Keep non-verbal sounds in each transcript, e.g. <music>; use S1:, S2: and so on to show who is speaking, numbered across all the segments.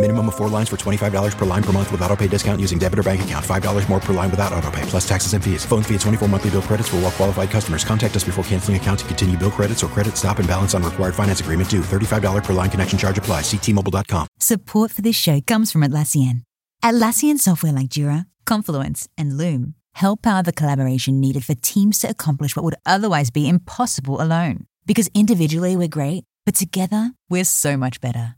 S1: Minimum of four lines for $25 per line per month with auto pay discount using debit or bank account. $5 more per line without auto pay, plus taxes and fees. Phone fee at 24 monthly bill credits for all well qualified customers. Contact us before canceling account to continue bill credits or credit stop and balance on required finance agreement due. $35 per line connection charge apply. Ctmobile.com.
S2: Support for this show comes from Atlassian. Atlassian software like Jira, Confluence, and Loom help power the collaboration needed for teams to accomplish what would otherwise be impossible alone. Because individually we're great, but together we're so much better.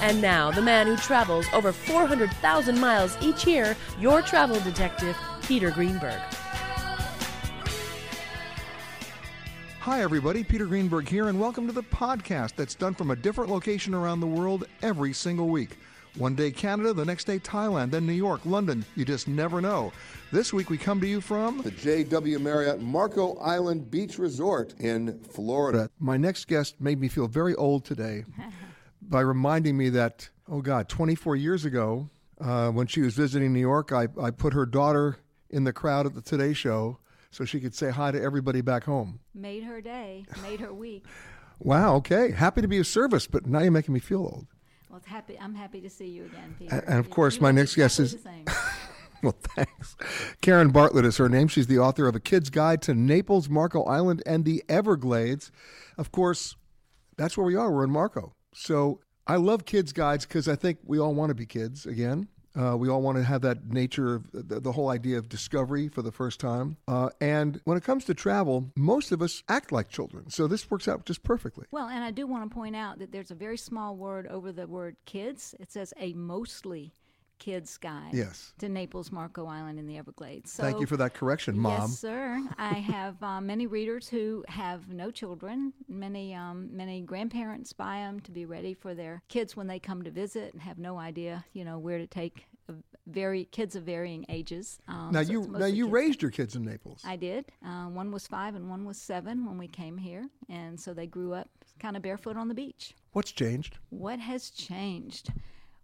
S3: And now, the man who travels over 400,000 miles each year, your travel detective, Peter Greenberg.
S4: Hi, everybody. Peter Greenberg here, and welcome to the podcast that's done from a different location around the world every single week. One day Canada, the next day Thailand, then New York, London. You just never know. This week we come to you from the JW Marriott Marco Island Beach Resort in Florida. My next guest made me feel very old today <laughs> by reminding me that, oh God, 24 years ago, uh, when she was visiting New York, I, I put her daughter in the crowd at the Today Show so she could say hi to everybody back home.
S5: Made her day, made her week. <laughs>
S4: Wow, okay. Happy to be of service, but now you're making me feel old.
S5: Well, it's happy. I'm happy to see you again, Peter.
S4: And, and of course, my next guest is. <laughs> well, thanks. Karen Bartlett is her name. She's the author of A Kid's Guide to Naples, Marco Island, and the Everglades. Of course, that's where we are. We're in Marco. So I love kids' guides because I think we all want to be kids again. Uh, we all want to have that nature of the, the whole idea of discovery for the first time. Uh, and when it comes to travel, most of us act like children. So this works out just perfectly.
S5: Well, and I do want to point out that there's a very small word over the word kids. It says a mostly kids guide
S4: Yes.
S5: to Naples, Marco Island, and the Everglades. So,
S4: Thank you for that correction, Mom.
S5: Yes, sir. <laughs> I have um, many readers who have no children. Many um, many grandparents buy them to be ready for their kids when they come to visit and have no idea, you know, where to take uh, very kids of varying ages. Um,
S4: now
S5: so
S4: you now you raised your kids in Naples.
S5: I did. Uh, one was five and one was seven when we came here, and so they grew up kind of barefoot on the beach.
S4: What's changed?
S5: What has changed?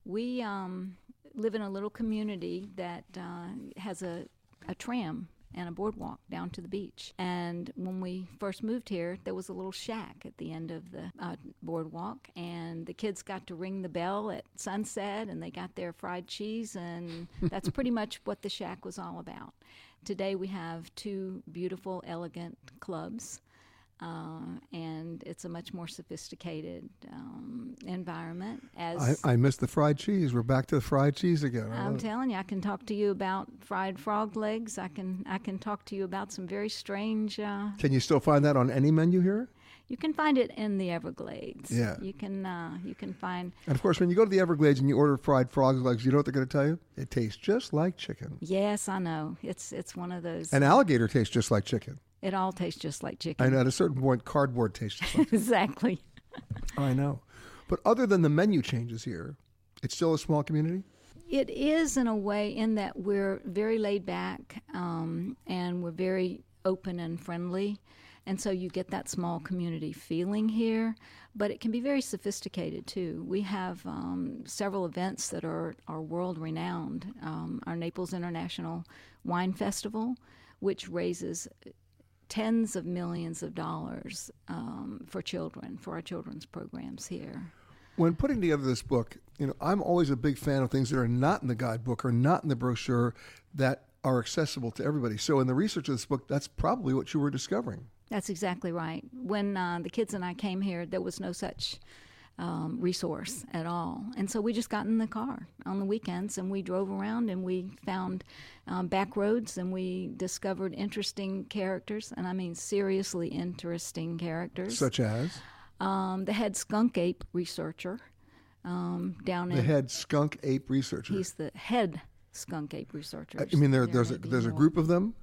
S5: We um, live in a little community that uh, has a, a tram and a boardwalk down to the beach. And when we first moved here, there was a little shack at the end of the uh, boardwalk, and the kids got to ring the bell at sunset, and they got their fried cheese, and <laughs> that's pretty much what the shack was all about. Today we have two beautiful, elegant clubs Uh, and it's a much more sophisticated um, environment. As
S4: I, I missed the fried cheese. We're back to the fried cheese again. I
S5: I'm
S4: love
S5: telling you, I can talk to you about fried frog legs. I can I can talk to you about some very strange. Uh,
S4: Can you still find that on any menu here?
S5: you can find it in the Everglades.
S4: Yeah.
S5: You can uh, you can find.
S4: And of course, when you go to the Everglades and you order fried frog legs, you know what they're going to tell you? It tastes just like chicken.
S5: Yes, I know. It's it's one of those.
S4: And alligator tastes just like chicken.
S5: It all tastes just like chicken.
S4: And at a certain point, cardboard tastes just like <laughs>
S5: exactly.
S4: I know. But other than the menu changes here, it's still a small community?
S5: It is in a way in that we're very laid back um, and we're very open and friendly. And so you get that small community feeling here, but it can be very sophisticated too. We have um, several events that are, are world renowned. Um, our Naples International Wine Festival, which raises tens of millions of dollars um, for children, for our children's programs here.
S4: When putting together this book, you know, I'm always a big fan of things that are not in the guidebook or not in the brochure that are accessible to everybody. So in the research of this book, that's probably what you were discovering.
S5: That's exactly right. When uh, the kids and I came here, there was no such um, resource at all. And so we just got in the car on the weekends and we drove around and we found um, back roads and we discovered interesting characters. And I mean, seriously interesting characters.
S4: Such as
S5: um, the head skunk ape researcher um, down
S4: the
S5: in.
S4: The head skunk ape researcher.
S5: He's the head skunk ape researcher.
S4: I mean, there, there's a, there's a group of them.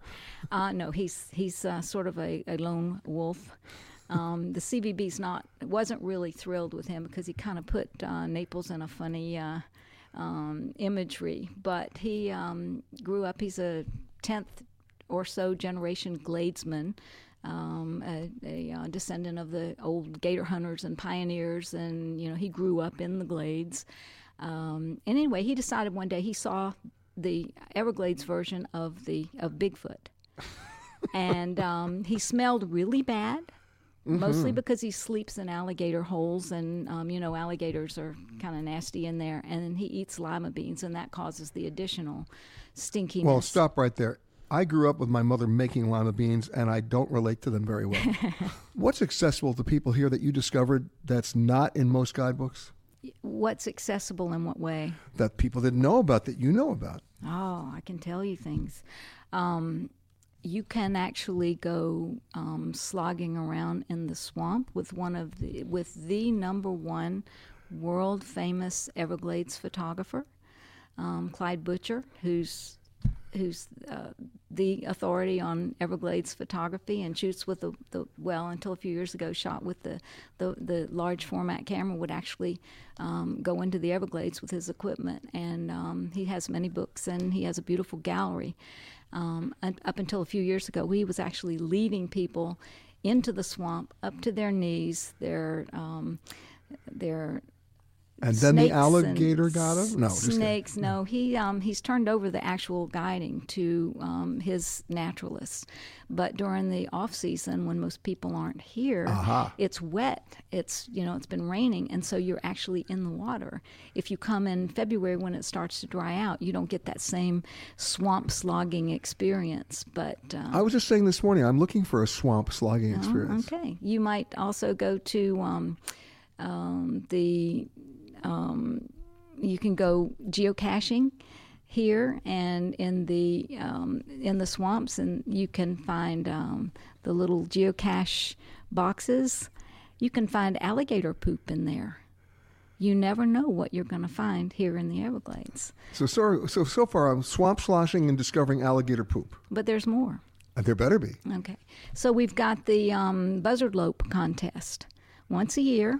S5: Uh, no, he's he's uh, sort of a, a lone wolf. Um, the CVB's not wasn't really thrilled with him because he kind of put uh, Naples in a funny uh, um, imagery. But he um, grew up. He's a tenth or so generation Gladesman. Um, a, a uh, descendant of the old gator hunters and pioneers, and you know he grew up in the glades. Um, and anyway, he decided one day he saw the Everglades version of the of Bigfoot, <laughs> and um, he smelled really bad. Mostly because he sleeps in alligator holes, and um, you know alligators are kind of nasty in there. And he eats lima beans, and that causes the additional stinkiness.
S4: Well, stop right there. I grew up with my mother making lima beans, and I don't relate to them very well. <laughs> What's accessible to people here that you discovered that's not in most guidebooks?
S5: What's accessible in what way?
S4: That people didn't know about that you know about?
S5: Oh, I can tell you things. Um, you can actually go um, slogging around in the swamp with one of the with the number one world famous Everglades photographer, um, Clyde Butcher, who's who's uh, the authority on Everglades photography and shoots with the, the well until a few years ago shot with the the, the large format camera would actually um, go into the Everglades with his equipment and um, he has many books and he has a beautiful gallery. Um, up until a few years ago, he was actually leading people into the swamp up to their knees, their um, their
S4: And then the alligator got him? No,
S5: s-
S4: just kidding.
S5: snakes. No, he um, he's turned over the actual guiding to um, his naturalists. But during the off season, when most people aren't here,
S4: Aha.
S5: it's wet. It's you know it's been raining, and so you're actually in the water. If you come in February when it starts to dry out, you don't get that same swamp slogging experience. But um,
S4: I was just saying this morning, I'm looking for a swamp slogging
S5: Oh,
S4: experience.
S5: okay. You might also go to um, um, the. Um, you can go geocaching here and in the um, in the swamps, and you can find um, the little geocache boxes. You can find alligator poop in there. You never know what you're going to find here in the Everglades,
S4: So, so, so, so far, I'm swamp sloshing and discovering alligator poop.
S5: but there's more.
S4: There better be.
S5: Okay. So we've got the um, buzzard lope contest once a year.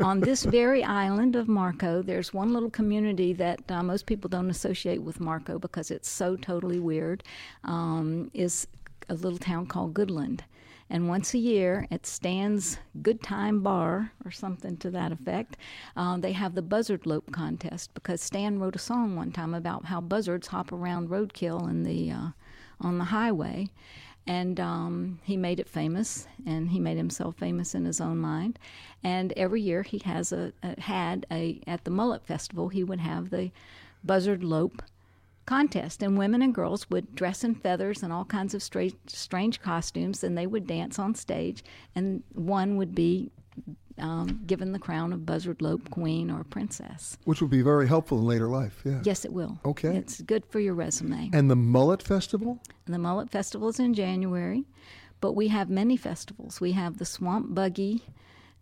S5: On this <laughs> very island of Marco, there's one little community that uh, most people don't associate with Marco because it's so totally weird, um, is a little town called Goodland. And once a year at Stan's Good Time Bar, or something to that effect, uh, they have the buzzard lope contest because Stan wrote a song one time about how buzzards hop around roadkill in the uh, on the highway, and um, he made it famous, and he made himself famous in his own mind. And every year he has a, a had a at the Mullet Festival he would have the buzzard lope contest, and women and girls would dress in feathers and all kinds of strange, strange costumes, and they would dance on stage, and one would be um, given the crown of buzzard lope queen or princess.
S4: Which will be very helpful in later life, yeah.
S5: Yes, it will.
S4: Okay.
S5: It's good for your resume.
S4: And the Mullet Festival?
S5: And the Mullet Festival is in January, but we have many festivals. We have the Swamp Buggy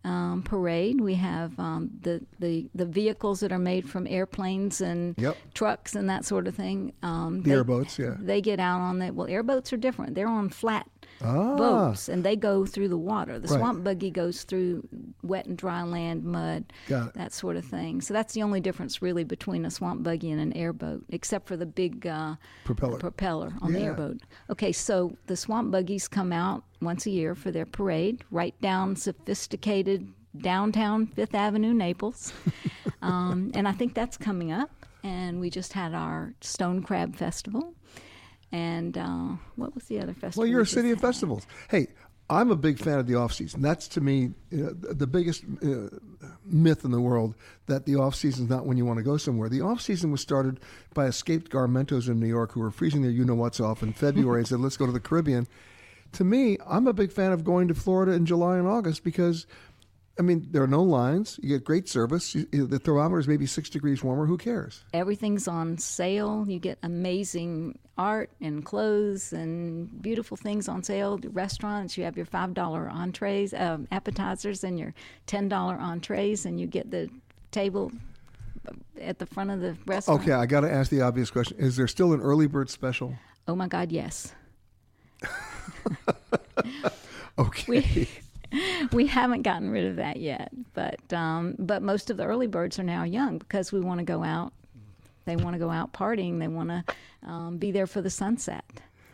S5: um, parade. We have um, the, the the vehicles that are made from airplanes and
S4: yep.
S5: trucks and that sort of thing. Um,
S4: the
S5: they,
S4: airboats, yeah.
S5: They get out on the well. Airboats are different. They're on flat
S4: ah.
S5: boats and they go through the water. The
S4: right.
S5: swamp buggy goes through wet and dry land, mud, that sort of thing. So that's the only difference really between a swamp buggy and an airboat, except for the big uh,
S4: propeller.
S5: propeller on
S4: yeah.
S5: the airboat. Okay, so the swamp buggies come out once a year for their parade, right down sophisticated downtown Fifth Avenue, Naples. <laughs> um, and I think that's coming up. And we just had our Stone Crab Festival. And uh, what was the other festival?
S4: Well, you're a city
S5: had?
S4: of festivals. Hey, I'm a big fan of the off season. That's to me uh, the biggest uh, myth in the world that the off season is not when you want to go somewhere. The off season was started by escaped garmentos in New York who were freezing their you know what's off in February and said, let's go to the Caribbean. To me, I'm a big fan of going to Florida in July and August because I mean, there are no lines. You get great service. You, the thermometer is maybe six degrees warmer. Who cares?
S5: Everything's on sale. You get amazing art and clothes and beautiful things on sale. Restaurants, you have your five dollar entrees, um, appetizers, and your ten dollar entrees, and you get the table at the front of the restaurant.
S4: Okay, I got to ask the obvious question: Is there still an early bird special?
S5: Oh my God, yes. <laughs>
S4: okay.
S5: We, <laughs> we haven't gotten rid of that yet, but um, but most of the early birds are now young because we want to go out. They want to go out partying. They want to um, be there for the sunset.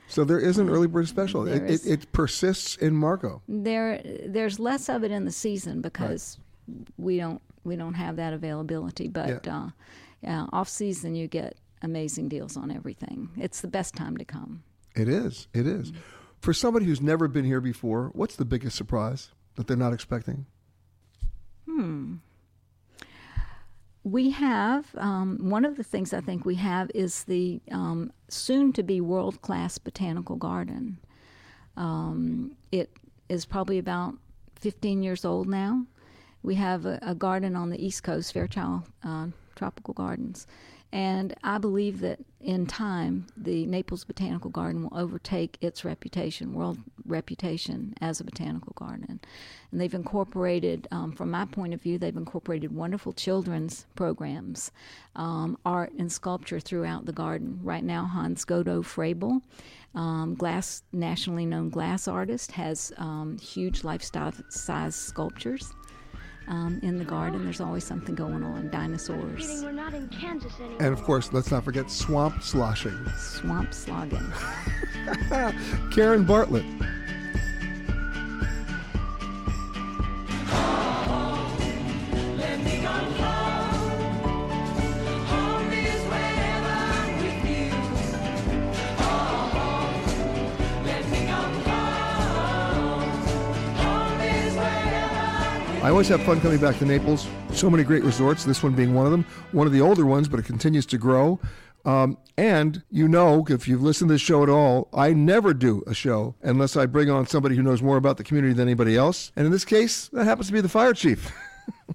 S4: So there is an early bird special. It,
S5: is,
S4: it, it, persists in Marco.
S5: There, there's less of it in the season because right. we don't we don't have that availability. But yeah. Uh, yeah, off season, you get amazing deals on everything. It's the best time to come.
S4: It is. It is. Mm-hmm. For somebody who's never been here before, what's the biggest surprise that they're not expecting?
S5: Hmm. We have um, one of the things I think we have is the um, soon to be world class botanical garden. Um, it is probably about 15 years old now. We have a, a garden on the East Coast, Fairchild uh, Tropical Gardens, and I believe that in time, the Naples Botanical Garden will overtake its reputation, world reputation as a botanical garden. And they've incorporated, um, from my point of view, they've incorporated wonderful children's programs, um, art and sculpture throughout the garden. Right now, Hans Godo Frabel, um, glass nationally known glass artist, has um, huge lifestyle size sculptures um, in the garden. There's always something going on. Dinosaurs.
S6: We're not in Kansas anymore.
S4: And of course, let's not forget swamp sloshing.
S5: Swamp slogging. <laughs>
S4: Karen Bartlett. I always have fun coming back to Naples. So many great resorts, this one being one of them. One of the older ones, but it continues to grow. Um, and you know, if you've listened to this show at all, I never do a show unless I bring on somebody who knows more about the community than anybody else. And in this case, that happens to be the fire chief,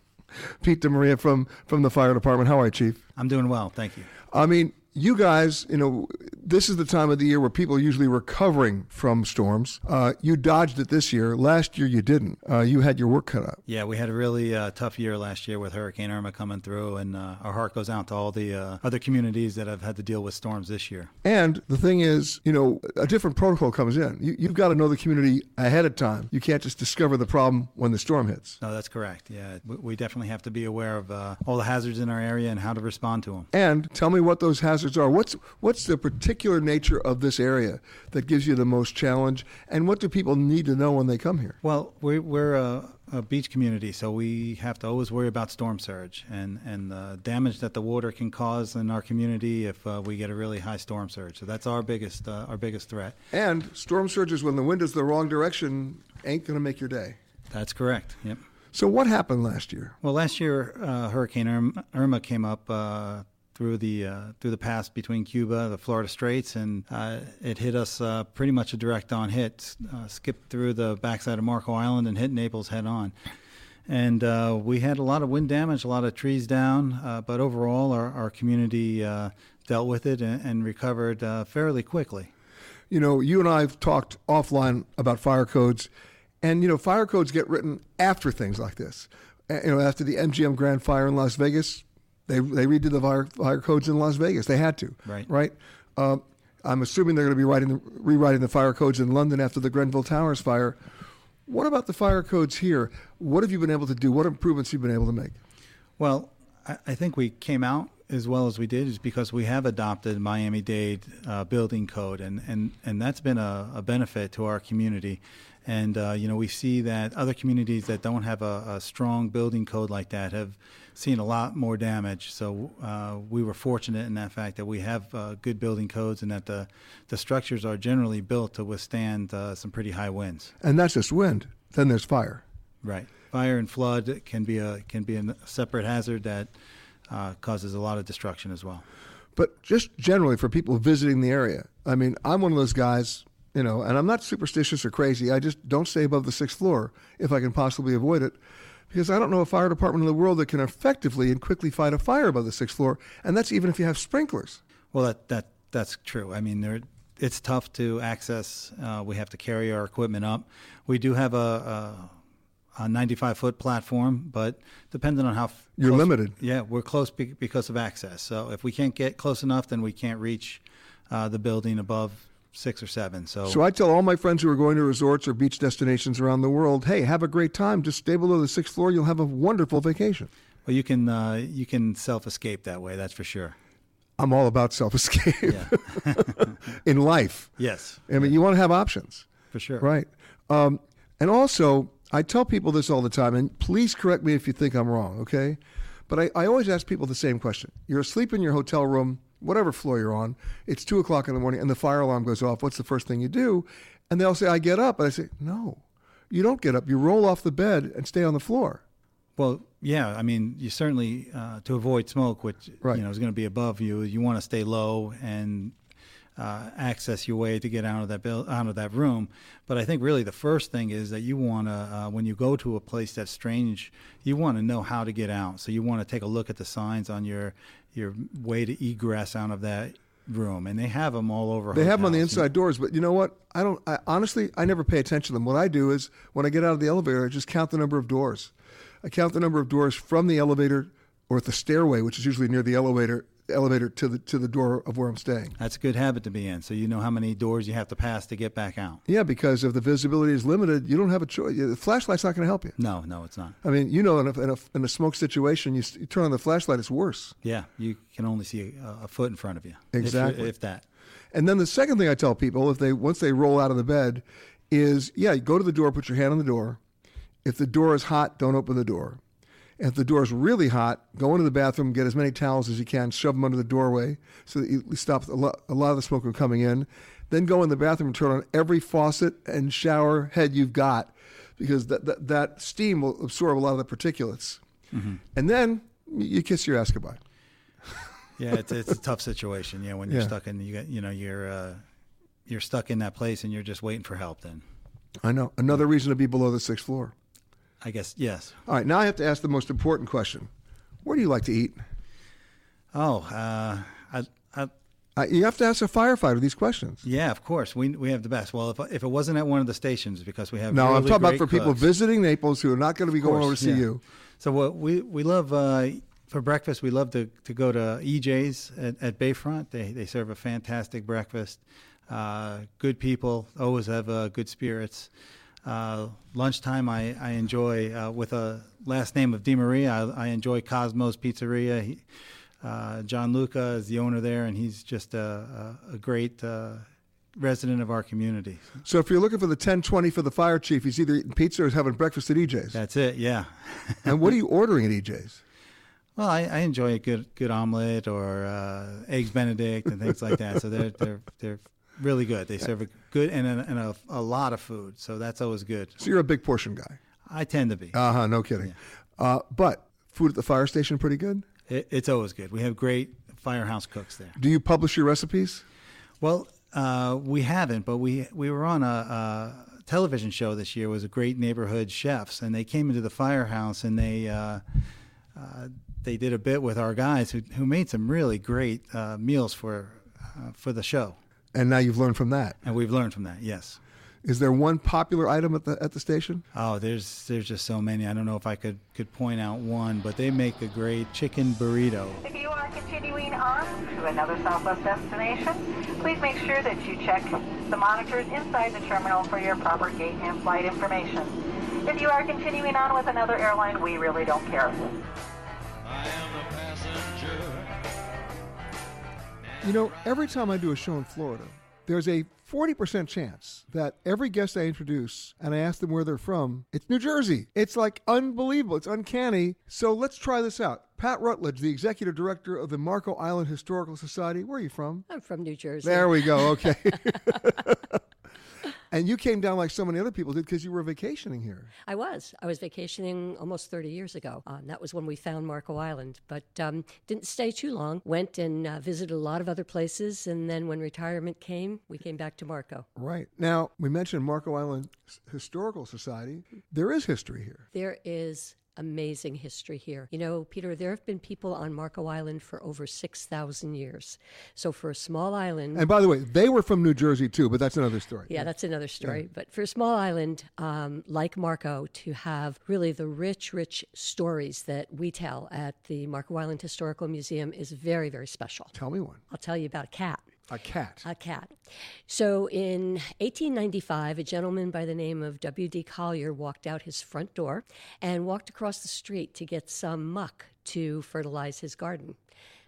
S4: <laughs> Pete DiMaria from from the fire department. How are you, Chief?
S7: I'm doing well, thank you.
S4: I mean, you guys, you know, this is the time of the year where people are usually recovering from storms. Uh, you dodged it this year. Last year you didn't. Uh, you had your work cut out.
S7: Yeah, we had a really uh, tough year last year with Hurricane Irma coming through, and uh, our heart goes out to all the uh, other communities that have had to deal with storms this year.
S4: And the thing is, you know, a different protocol comes in. You, you've got to know the community ahead of time. You can't just discover the problem when the storm hits.
S7: No, that's correct. Yeah, we definitely have to be aware of uh, all the hazards in our area and how to respond to them.
S4: And tell me what those hazards are. What's what's the particular nature of this area that gives you the most challenge, and what do people need to know when they come here?
S7: Well, we're, we're a, a beach community, so we have to always worry about storm surge and, and the damage that the water can cause in our community if uh, we get a really high storm surge. So that's our biggest uh, our biggest threat.
S4: And storm surges when the wind is the wrong direction ain't going to make your day.
S7: That's correct. Yep.
S4: So what happened last year?
S7: Well, last year uh, Hurricane Irma, Irma, came up uh, through the uh, through the pass between Cuba, the Florida Straits, and uh, it hit us uh, pretty much a direct on hit. Uh, skipped through the backside of Marco Island and hit Naples head on. And uh, we had a lot of wind damage, a lot of trees down, uh, but overall, our, our community dealt with it and, and recovered fairly quickly.
S4: You know, you and I have talked offline about fire codes, and you know, fire codes get written after things like this. You know, after the MGM Grand Fire in Las Vegas, they they redid the fire, fire codes in Las Vegas. They had to,
S7: right?
S4: Right. Uh, I'm assuming they're going to be writing the, rewriting the fire codes in London after the Grenfell Towers fire. What about the fire codes here? What have you been able to do? What improvements have you been able to make?
S7: Well, I, I think we came out as well as we did is because we have adopted Miami Dade uh, building code, and, and, and that's been a, a benefit to our community. And uh, you know, we see that other communities that don't have a, a, strong building code like that have seen a lot more damage. So uh, we were fortunate in that fact that we have uh, good building codes and that the the structures are generally built to withstand uh, some pretty high winds.
S4: And that's just wind. Then there's fire.
S7: Right. Fire and flood can be a can be a separate hazard that uh, causes a lot of destruction as well.
S4: But just generally for people visiting the area, I mean, I'm one of those guys, you know, and I'm not superstitious or crazy. I just don't stay above the sixth floor if I can possibly avoid it. Because I don't know a fire department in the world that can effectively and quickly fight a fire above the sixth floor, and that's even if you have sprinklers.
S7: Well, that that that's true. I mean, there, it's tough to access. Uh, we have to carry our equipment up. We do have a, a a 95 foot platform, but depending on how
S4: you're
S7: close,
S4: limited.
S7: Yeah, we're close be- because of access. So if we can't get close enough, then we can't reach uh, the building above six or seven. So,
S4: so I tell all my friends who are going to resorts or beach destinations around the world, hey, have a great time. Just stay below the sixth floor. You'll have a wonderful vacation.
S7: Well, you can uh, you can self escape that way. That's for sure.
S4: I'm all about self escape yeah. <laughs> in life.
S7: Yes.
S4: I mean, you want to have options.
S7: For sure.
S4: Right. Um, and also, I tell people this all the time, and please correct me if you think I'm wrong, okay? But I, I always ask people the same question. You're asleep in your hotel room, whatever floor you're on, it's two o'clock in the morning, and the fire alarm goes off. What's the first thing you do? And they'll say, I get up. And I say, No, you don't get up. You roll off the bed and stay on the floor.
S7: Well, yeah, I mean, you certainly uh, to avoid smoke, which right. you know is going to be above you. You want to stay low and uh, access your way to get out of that out of that room. But I think really the first thing is that you want to, uh, when you go to a place that's strange, you want to know how to get out. So you want to take a look at the signs on your your way to egress out of that room, and they have them all over.
S4: They have them on the inside doors, but you know what? I don't. I, honestly, I never pay attention to them. What I do is when I get out of the elevator, I just count the number of doors. I count the number of doors from the elevator or at the stairway, which is usually near the elevator, elevator to the to the door of where I'm staying.
S7: That's a good habit to be in. So you know how many doors you have to pass to get back out.
S4: Yeah, because if the visibility is limited, you don't have a choice. The flashlight's not going to help you.
S7: No, no, it's not.
S4: I mean, you know, in a, in a, in a smoke situation, you, you, turn on the flashlight, it's worse.
S7: Yeah, you can only see a, a foot in front of you.
S4: Exactly,
S7: if, if, that.
S4: And then the second thing I tell people, if they once they roll out of the bed, is yeah, go to the door, put your hand on the door. If the door is hot, don't open the door. If the door is really hot, go into the bathroom, get as many towels as you can, shove them under the doorway so that you stop a lot, a lot of the smoke from coming in. Then go in the bathroom and turn on every faucet and shower head you've got because that, that, that steam will absorb a lot of the particulates. Mm-hmm. And then you kiss your ass goodbye. <laughs>
S7: yeah, it's, it's a tough situation. Yeah, when you're yeah. stuck in you you know you're uh, you're stuck in that place and you're just waiting for help. Then
S4: I know another reason to be below the sixth floor.
S7: I guess yes.
S4: All right, now I have to ask the most important question: Where do you like to eat?
S7: Oh, uh, I, I,
S4: uh, you have to ask a firefighter these questions.
S7: Yeah, of course. We we have the best. Well, if if it wasn't at one of the stations, because we have
S4: no,
S7: really
S4: I'm talking about for
S7: cooks.
S4: people visiting Naples who are not going to be going over to see
S7: yeah.
S4: you.
S7: So what we we love uh, for breakfast, we love to, to go to EJ's at, at Bayfront. They they serve a fantastic breakfast. Uh, good people always have uh, good spirits. Uh, lunchtime, I, I enjoy uh, with a last name of DiMaria. I, I enjoy Cosmos Pizzeria. He, uh, John Luca is the owner there, and he's just a, a, a great uh, resident of our community.
S4: So if you're looking for the 1020 for the fire chief, he's either eating pizza or having breakfast at EJ's.
S7: That's it, yeah. <laughs>
S4: and what are you ordering at EJ's?
S7: Well, I, I enjoy a good good omelet or uh, eggs Benedict and things like that. So they're they're they're really good. They serve a good and, a, and a, a, lot of food, so that's always good.
S4: So you're a big portion guy.
S7: I tend to be.
S4: Uh huh. No kidding. Yeah. Uh, but food at the fire station pretty good.
S7: It, it's always good. We have great firehouse cooks there.
S4: Do you publish your recipes?
S7: Well, uh, we haven't, but we we were on a, a, television show this year. It was a great neighborhood chefs, and they came into the firehouse and they uh, uh, they did a bit with our guys who who made some really great uh, meals for uh, for the show.
S4: And now you've learned from that.
S7: And we've learned from that. Yes.
S4: Is there one popular item at the at the station?
S7: Oh, there's there's just so many. I don't know if I could could point out one, but they make a great chicken burrito.
S6: If you are continuing on to another Southwest destination, please make sure that you check the monitors inside the terminal for your proper gate and flight information. If you are continuing on with another airline, we really don't care.
S4: You know, every time I do a show in Florida, there's a 40% chance that every guest I introduce and I ask them where they're from, it's New Jersey. It's like unbelievable. It's uncanny. So let's try this out. Pat Rutledge, the executive director of the Marco Island Historical Society. Where are you from?
S8: I'm from New Jersey.
S4: There we go. Okay. <laughs> <laughs> And you came down like so many other people did because you were vacationing here.
S8: I was. I was vacationing almost 30 years ago. Uh, that was when we found Marco Island, but um, didn't stay too long. Went and uh, visited a lot of other places, and then when retirement came, we came back to Marco.
S4: Right. Now, we mentioned Marco Island Historical Society. There is history here.
S8: There is amazing history here. You know, Peter, there have been people on Marco Island for over 6,000 years. So for a small island.
S4: And by the way, they were from New Jersey too, but that's another story.
S8: Yeah, that's another story. Yeah. But for a small island um, like Marco to have really the rich, rich stories that we tell at the Marco Island Historical Museum is very, very special.
S4: Tell me one.
S8: I'll tell you about a cat.
S4: A cat.
S8: A cat. So in 1895, a gentleman by the name of W.D. Collier walked out his front door and walked across the street to get some muck to fertilize his garden.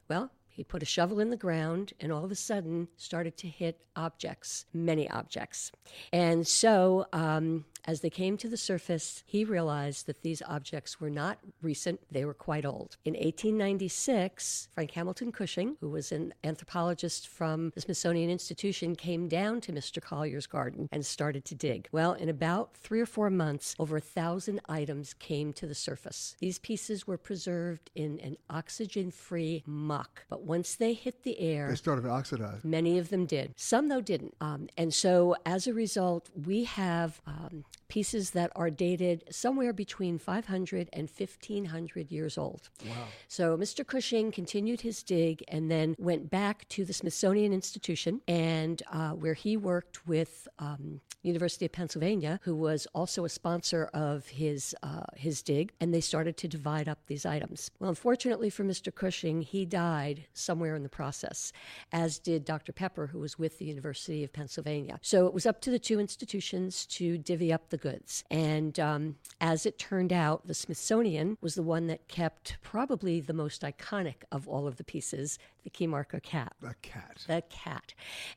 S8: Well, he put a shovel in the ground and all of a sudden started to hit objects, many objects. And so um, as they came to the surface, he realized that these objects were not recent, they were quite old. In 1896, Frank Hamilton Cushing, who was an anthropologist from the Smithsonian Institution, came down to Mr. Collier's garden and started to dig. Well, in about three or four months, over a thousand items came to the surface. These pieces were preserved in an oxygen free muck, but once they hit the air,
S4: they started to oxidize.
S8: Many of them did. Some, though, didn't. Um, and so, as a result, we have um, pieces that are dated somewhere between 500 and 1500 years old.
S4: Wow.
S8: So Mr. Cushing continued his dig and then went back to the Smithsonian Institution and uh, where he worked with um, University of Pennsylvania, who was also a sponsor of his uh, his dig, and they started to divide up these items. Well, unfortunately for Mr. Cushing, he died somewhere in the process, as did Dr. Pepper, who was with the University of Pennsylvania. So it was up to the two institutions to divvy up the goods. And um, as it turned out, the Smithsonian was the one that kept probably the most iconic of all of the pieces, the Key Marco cat.
S4: The cat.
S8: The cat.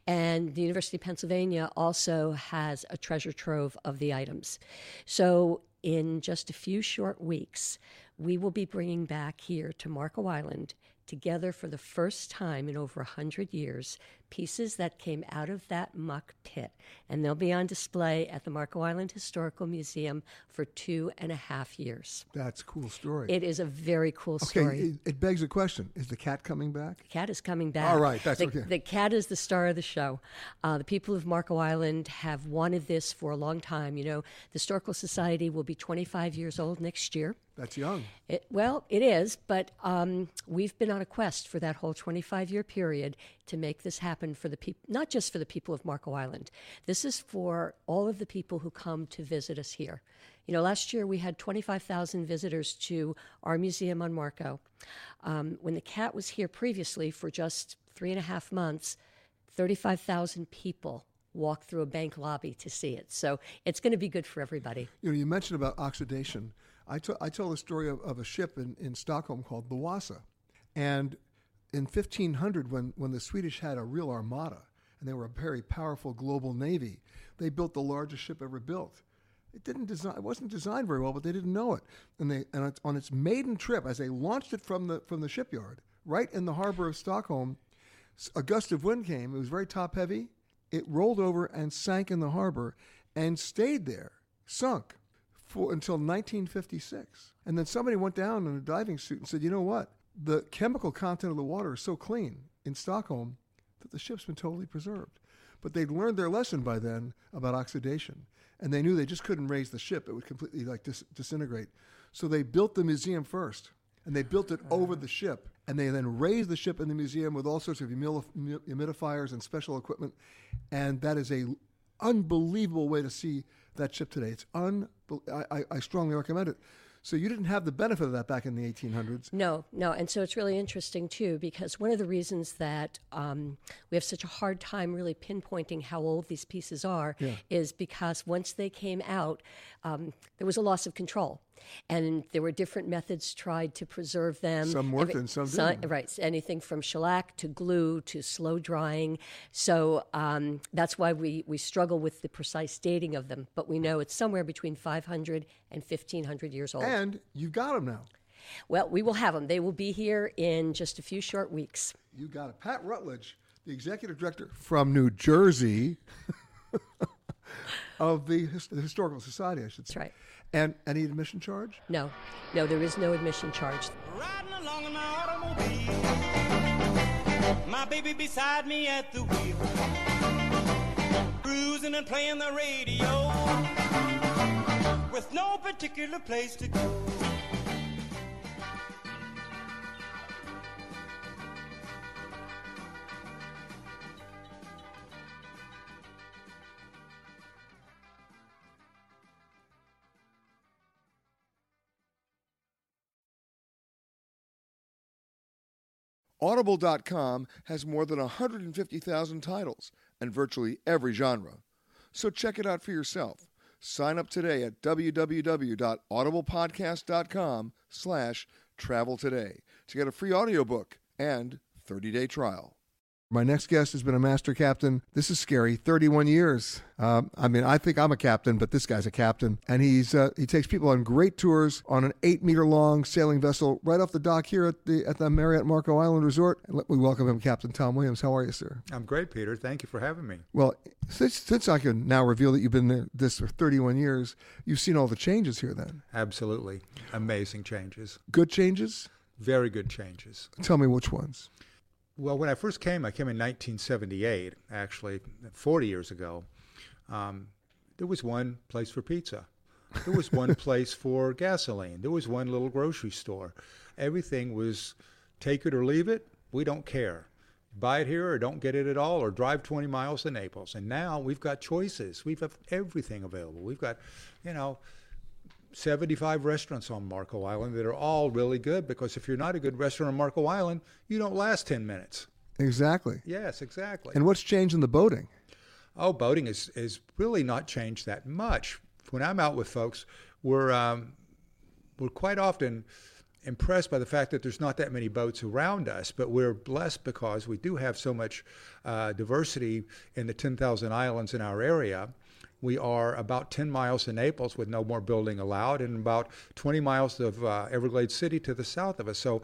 S8: And the University of Pennsylvania also has a treasure trove of the items. So in just a few short weeks, we will be bringing back here to Marco Island together for the first time in over 100 years pieces that came out of that muck pit. And they'll be on display at the Marco Island Historical Museum for two and a half years.
S4: That's a cool story.
S8: It is a very cool
S4: okay,
S8: story.
S4: It, it begs a question Is the cat coming back?
S8: The cat is coming back.
S4: All right, that's
S8: the,
S4: okay.
S8: The cat is the star of the show. Uh, the people of Marco Island have wanted this for a long time. You know, the Historical Society will be 25 years old next year.
S4: That's young.
S8: It, well, it is, but um, we've been on a quest for that whole 25 year period to make this happen for the people, not just for the people of Marco Island. This is for all of the people who come to visit us here. You know, last year we had 25,000 visitors to our museum on Marco. Um, when the cat was here previously for just three and a half months, 35,000 people walked through a bank lobby to see it. So it's going to be good for everybody.
S4: You know, you mentioned about oxidation. I, t- I tell the story of, of a ship in, in Stockholm called the Wasa. And in 1500, when, when the Swedish had a real armada, and they were a very powerful global navy, they built the largest ship ever built. It didn't design. It wasn't designed very well, but they didn't know it. And they and on its maiden trip, as they launched it from the from the shipyard, right in the harbor of Stockholm, a gust of wind came. It was very top heavy. It rolled over and sank in the harbor, and stayed there, sunk, for until 1956. And then somebody went down in a diving suit and said, "You know what? The chemical content of the water is so clean in Stockholm that the ship's been totally preserved. But they'd learned their lesson by then about oxidation, and they knew they just couldn't raise the ship; it would completely like dis- disintegrate. So they built the museum first, and they built it uh. over the ship, and they then raised the ship in the museum with all sorts of humil- humidifiers and special equipment, and that is a unbelievable way to see that ship today. It's un- I, I strongly recommend it. So you didn't have the benefit of that back in the 1800s.
S8: No, no. And so it's really interesting, too, because one of the reasons that um, we have such a hard time really pinpointing how old these pieces are
S4: Yeah.
S8: is because once they came out, um, there was a loss of control. And there were different methods tried to preserve them.
S4: Some worked and some didn't.
S8: Right. Anything from shellac to glue to slow drying. So um, that's why we, we struggle with the precise dating of them. But we know it's somewhere between 500 and 1500 years old.
S4: And you've got them now.
S8: Well, we will have them. They will be here in just a few short weeks.
S4: You got it. Pat Rutledge, the executive director from New Jersey <laughs> of the, His- the Historical Society, I should say.
S8: That's right.
S4: And any admission charge?
S8: No, no, there is no admission charge.
S9: My baby beside me at the wheel, cruising and playing the radio, with no particular place to go.
S4: Audible.com has more than 150,000 titles and virtually every genre. So check it out for yourself. Sign up today at www.audiblepodcast.com slash travel today to get a free audiobook and 30-day trial. My next guest has been a master captain. This is scary. 31 years. Um, I mean, I think I'm a captain, but this guy's a captain, and he's uh, he takes people on great tours on an eight meter long sailing vessel right off the dock here at the at the Marriott Marco Island Resort. And let me welcome him, Captain Tom Williams. How are you, sir?
S10: I'm great, Peter. Thank you for having me.
S4: Well, since, since I can now reveal that you've been there this for 31 years, you've seen all the changes here. Then
S10: Absolutely. Amazing changes.
S4: good changes.
S10: Very good changes.
S4: Tell me which ones.
S10: Well, when I first came, I came in 1978, actually, 40 years ago. Um, there was one place for pizza. There was one <laughs> place for gasoline. There was one little grocery store. Everything was take it or leave it. We don't care. Buy it here or don't get it at all, or drive 20 miles to Naples. And now we've got choices. We've got everything available. We've got, you know, 75 restaurants on Marco Island that are all really good because if you're not a good restaurant on Marco Island, you don't last 10 minutes.
S4: Exactly.
S10: Yes, exactly.
S4: And what's changed in the boating?
S10: Oh, boating is, is really not changed that much. When I'm out with folks, we're, um, we're quite often impressed by the fact that there's not that many boats around us, but we're blessed because we do have so much uh, diversity in the 10,000 islands in our area. We are about 10 miles to Naples with no more building allowed, and about 20 miles of uh, Everglades City to the south of us. So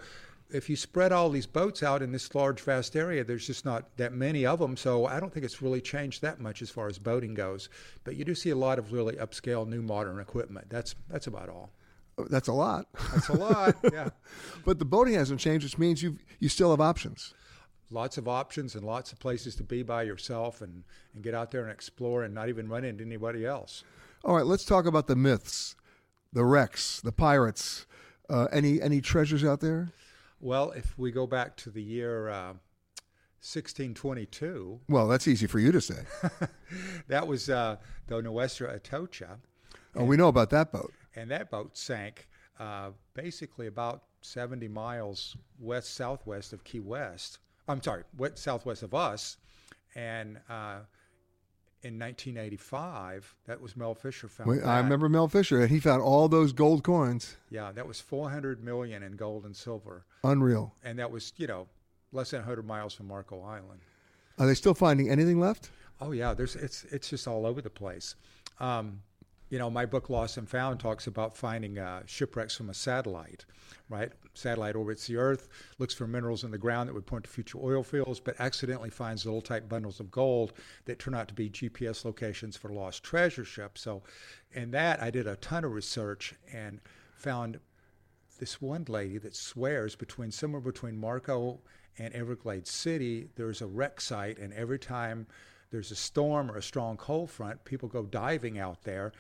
S10: if you spread all these boats out in this large, vast area, there's just not that many of them. So I don't think it's really changed that much as far as boating goes. But you do see a lot of really upscale, new modern equipment. That's that's about all.
S4: That's a lot.
S10: That's a lot. yeah. <laughs>
S4: But the boating hasn't changed, which means you you still have options.
S10: Lots of options and lots of places to be by yourself and, and get out there and explore and not even run into anybody else.
S4: All right, let's talk about the myths, the wrecks, the pirates. Uh, any any treasures out there?
S10: Well, if we go back to the year uh, 1622,
S4: Well, that's easy for you to say. <laughs>
S10: that was uh, the Nuestra Atocha.
S4: Oh, we know about that boat.
S10: And that boat sank uh, basically about 70 miles west southwest of Key West. I'm sorry, west southwest of us. And uh, in 1985, that was Mel Fisher found.
S4: Wait, I remember Mel Fisher, and he found all those gold coins.
S10: Yeah, that was 400 million in gold and silver.
S4: Unreal.
S10: And that was, you know, less than 100 miles from Marco Island.
S4: Are they still finding anything left?
S10: Oh yeah, there's it's it's just all over the place. Um, you know, my book Lost and Found talks about finding uh, shipwrecks from a satellite. Right, satellite orbits the Earth, looks for minerals in the ground that would point to future oil fields, but accidentally finds little tight bundles of gold that turn out to be GPS locations for lost treasure ships. So, in that, I did a ton of research and found this one lady that swears between somewhere between Marco and Everglades City, there's a wreck site, and every time there's a storm or a strong cold front, people go diving out there,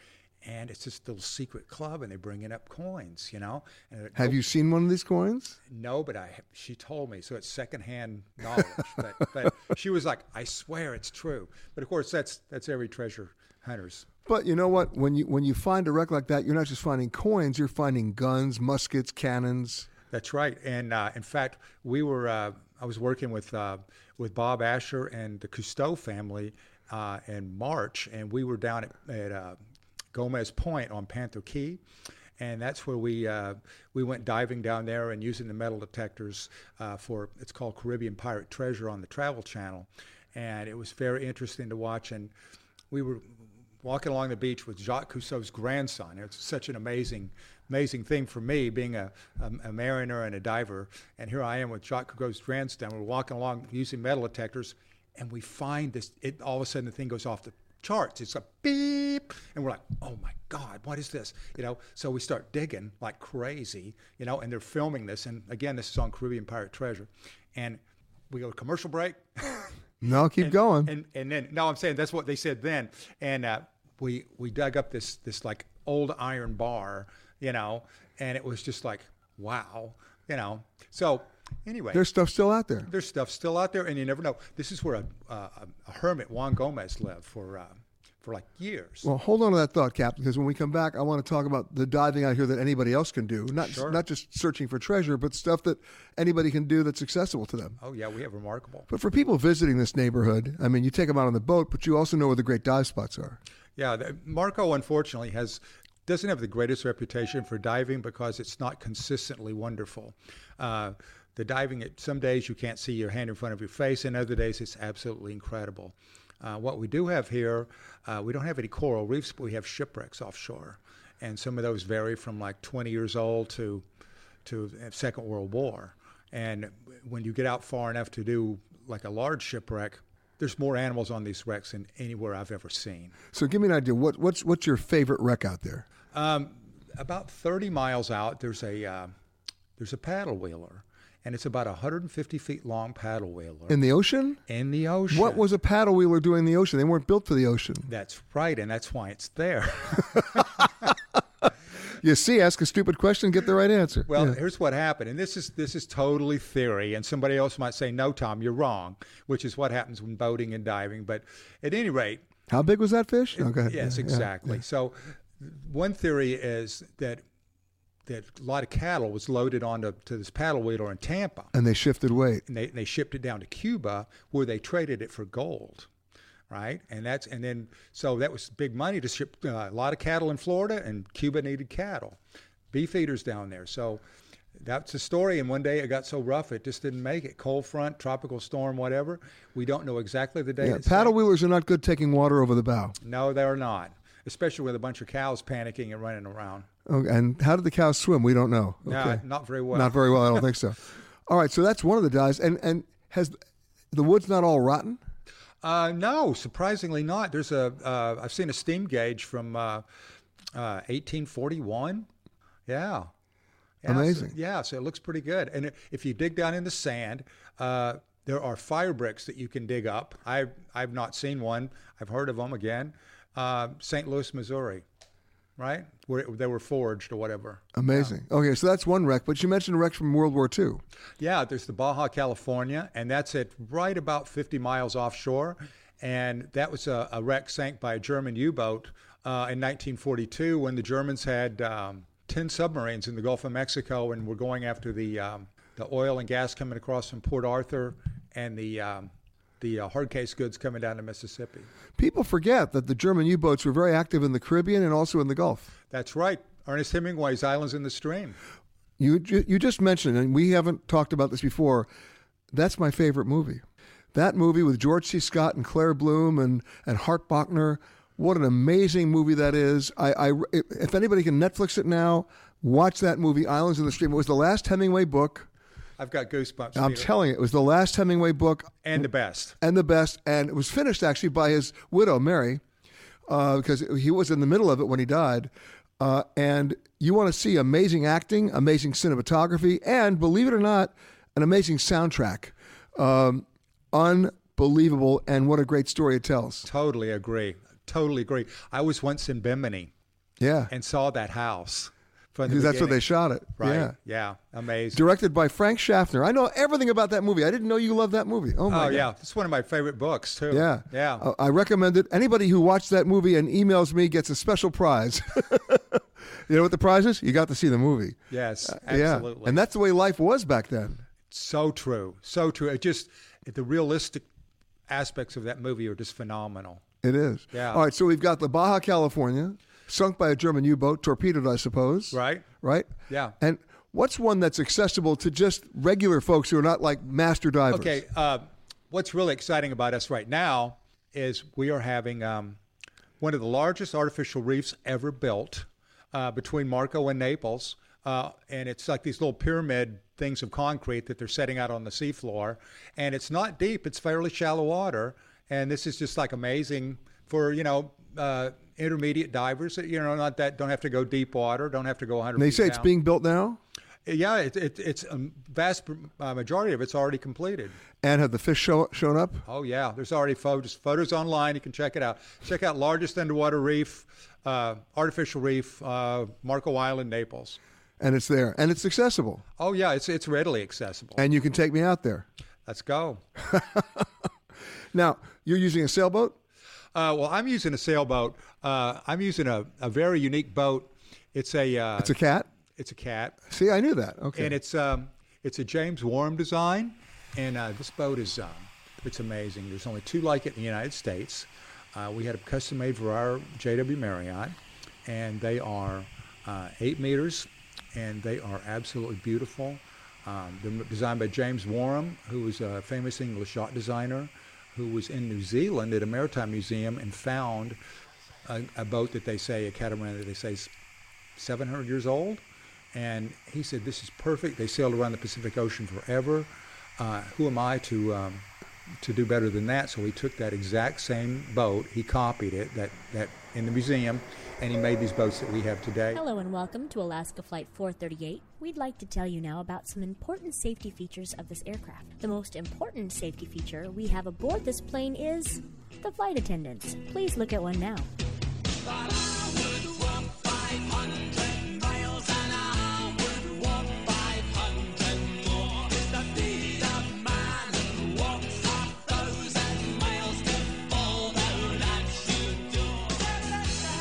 S10: and it's this little secret club, and they're bringing up coins, you know. And
S4: Have you seen one of these coins?
S10: No, but I she told me, so it's secondhand knowledge. but, <laughs> but she was like, I swear it's true. But of course, that's that's every treasure hunter's.
S4: But you know what? When you when you find a wreck like that, you're not just finding coins; you're finding guns, muskets, cannons.
S10: That's right. And uh, in fact, we were. Uh, I was working with uh, with Bob Asher and the Cousteau family uh, in March, and we were down at, at uh, Gomez Point on Panther Key, and that's where we uh, we went diving down there and using the metal detectors uh, for it's called Caribbean Pirate Treasure on the Travel Channel, and it was very interesting to watch. And we were walking along the beach with Jacques Cousteau's grandson. It's such an amazing amazing thing for me being a, a, a, mariner and a diver. And here I am with Jacques Cousteau's grandson. We're walking along using metal detectors, and we find this. It all of a sudden the thing goes off the charts. It's a beep, and we're like, oh my God, what is this? You know, so we start digging like crazy, you know, and they're filming this. And again, this is on Caribbean Pirate Treasure. And we go to commercial break. <laughs>
S4: no, keep
S10: and,
S4: going.
S10: And and then no, I'm saying that's what they said then. And uh, we we dug up this this like old iron bar, you know, and it was just like wow, you know. So anyway,
S4: there's stuff still out there.
S10: There's stuff still out there, and you never know. This is where a, a, a hermit Juan Gomez lived for. Uh, for like years.
S4: Well, hold on to that thought, Captain, because when we come back, I want to talk about the diving out here that anybody else can do. Not
S10: sure.
S4: not just searching for treasure, but stuff that anybody can do that's accessible to them.
S10: Oh yeah, we have remarkable.
S4: But for people visiting this neighborhood, I mean, you take them out on the boat, but you also know where the great dive spots are.
S10: Yeah, Marco unfortunately has doesn't have the greatest reputation for diving because it's not consistently wonderful. Uh, the diving, at some days you can't see your hand in front of your face, and other days it's absolutely incredible. Uh, what we do have here, uh, we don't have any coral reefs, but we have shipwrecks offshore, and some of those vary from like 20 years old to to Second World War. And when you get out far enough to do like a large shipwreck, there's more animals on these wrecks than anywhere I've ever seen.
S4: So give me an idea. What, what's what's your favorite wreck out there?
S10: Um, about 30 miles out, there's a uh, there's a paddle wheeler, and it's about a 150 feet long paddle wheeler.
S4: In the ocean?
S10: In the ocean.
S4: What was a paddle wheeler doing in the ocean? They weren't built for the ocean.
S10: That's right, and that's why it's there. <laughs>
S4: you see, ask a stupid question, get the right answer.
S10: Well,
S4: yeah.
S10: here's what happened, and this is this is totally theory, and somebody else might say, "No, Tom, you're wrong," which is what happens when boating and diving. But at any rate,
S4: how big was that fish?
S10: It,
S4: okay.
S10: Yes,
S4: yeah,
S10: exactly.
S4: Yeah,
S10: so, one theory is that that a lot of cattle was loaded onto to this paddle wheeler in Tampa,
S4: and they shifted weight,
S10: and they they shipped it down to Cuba, where they traded it for gold right? And that's and then so that was big money to ship uh, a lot of cattle in Florida, and Cuba needed cattle, beef eaters down there. So that's the story. And one day it got so rough it just didn't make it. Cold front, tropical storm, whatever. We don't know exactly the day.
S4: Yeah, paddle wheelers are not good taking water over the bow.
S10: No, they're not. Especially with a bunch of cows panicking and running around.
S4: Okay, and how did the cows swim? We don't know. Okay.
S10: No, not very well.
S4: Not very well. I don't think so. <laughs> All right, so that's one of the dives. And and has the wood's not all rotten?
S10: Uh, no, surprisingly not. There's a have uh, seen a steam gauge from uh, 1841. Yeah.
S4: yeah Amazing.
S10: So, yeah, so it looks pretty good. And if you dig down in the sand, uh, there are fire bricks that you can dig up. I've I've not seen one. I've heard of them again. Uh, St. Louis, Missouri right? Where they were forged or whatever.
S4: Amazing. Yeah. Okay, so that's one wreck, but you mentioned a wreck from World War II.
S10: Yeah, there's the Baja California, and that's at right about 50 miles offshore. And that was a, a wreck sank by a German U boat uh, in 1942 when the Germans had um, 10 submarines in the Gulf of Mexico and were going after the, um, the oil and gas coming across from Port Arthur and the um, the uh, hard case goods coming down to Mississippi.
S4: People forget that the German U boats were very active in the Caribbean and also in the Gulf.
S10: That's right. Ernest Hemingway's Islands in the Stream.
S4: You, you just mentioned, and we haven't talked about this before, that's my favorite movie. That movie with George C. Scott and Claire Bloom and, and Hart Bochner, what an amazing movie that is. I, I, if anybody can Netflix it now, watch that movie, Islands in the Stream. It was the last Hemingway book.
S10: I've got goosebumps.
S4: I'm
S10: Peter.
S4: telling you, it was the last Hemingway book.
S10: And the best.
S4: And the best. And it was finished actually by his widow, Mary, uh, because he was in the middle of it when he died. Uh, and you want to see amazing acting, amazing cinematography, and believe it or not, an amazing soundtrack. Um, unbelievable, and what a great story it tells.
S10: Totally agree. Totally agree. I was once in Bimini.
S4: Yeah.
S10: And saw that house. From the
S4: Because that's where they shot it.
S10: Right.
S4: Yeah.
S10: Yeah. Amazing.
S4: Directed by Frank Schaffner. I know everything about that movie. I didn't know you loved that movie. Oh, my
S10: Oh
S4: God.
S10: yeah, it's one of my favorite books too.
S4: Yeah.
S10: Yeah.
S4: Uh, I recommend it. Anybody who watched that movie and emails me gets a special prize. <laughs> you know what the prize is? You got to see the movie.
S10: Yes,
S4: Uh, yeah.
S10: absolutely.
S4: And that's the way life was back then.
S10: So true. So true. It just the realistic aspects of that movie are just phenomenal.
S4: It is.
S10: Yeah.
S4: All right. So we've got the Baja California, sunk by a German U boat, torpedoed, I suppose.
S10: Right.
S4: Right?
S10: Yeah.
S4: And what's one that's accessible to just regular folks who are not like master divers?
S10: Okay. Uh, what's really exciting about us right now is we are having um, one of the largest artificial reefs ever built uh, between Marco and Naples. Uh, and it's like these little pyramid things of concrete that they're setting out on the seafloor. And it's not deep, it's fairly shallow water. And this is just like amazing for, you know, uh, intermediate divers that, you know, not that don't have to go deep water, don't have to go 100
S4: And they say it's being built now?
S10: Yeah, it, it, it's a vast uh, majority of it's already completed.
S4: And have the fish show, shown up?
S10: Oh yeah, there's already photos photos online. You can check it out. Check out largest underwater reef, uh, artificial reef, uh, Marco Island, Naples.
S4: And it's there. And it's accessible.
S10: Oh yeah, it's it's readily accessible.
S4: And you can take me out there.
S10: Let's go. <laughs>
S4: Now, you're using a sailboat?
S10: Uh, well, I'm using a sailboat. Uh, I'm using a, a very unique boat. It's a uh,
S4: It's a cat?
S10: It's a cat.
S4: See, I knew that. Okay.
S10: And it's um, it's a James Wharram design, and uh, this boat is um, it's amazing. There's only two like it in the United States. Uh, we had a custom made for our JW Marriott, and they are uh, eight meters, and they are absolutely beautiful. Um, they're designed by James Wharram, who was a famous English yacht designer, who was in New Zealand at a maritime museum and found a, a boat that they say a catamaran that they say is 700 years old. And he said, This is perfect. They sailed around the Pacific Ocean forever. Uh, who am I to, um, to do better than that? So he took that exact same boat, he copied it that, that in the museum, and he made these boats that we have today.
S11: Hello and welcome to Alaska Flight 438. We'd like to tell you now about some important safety features of this aircraft. The most important safety feature we have aboard this plane is the flight attendants. Please look at one now.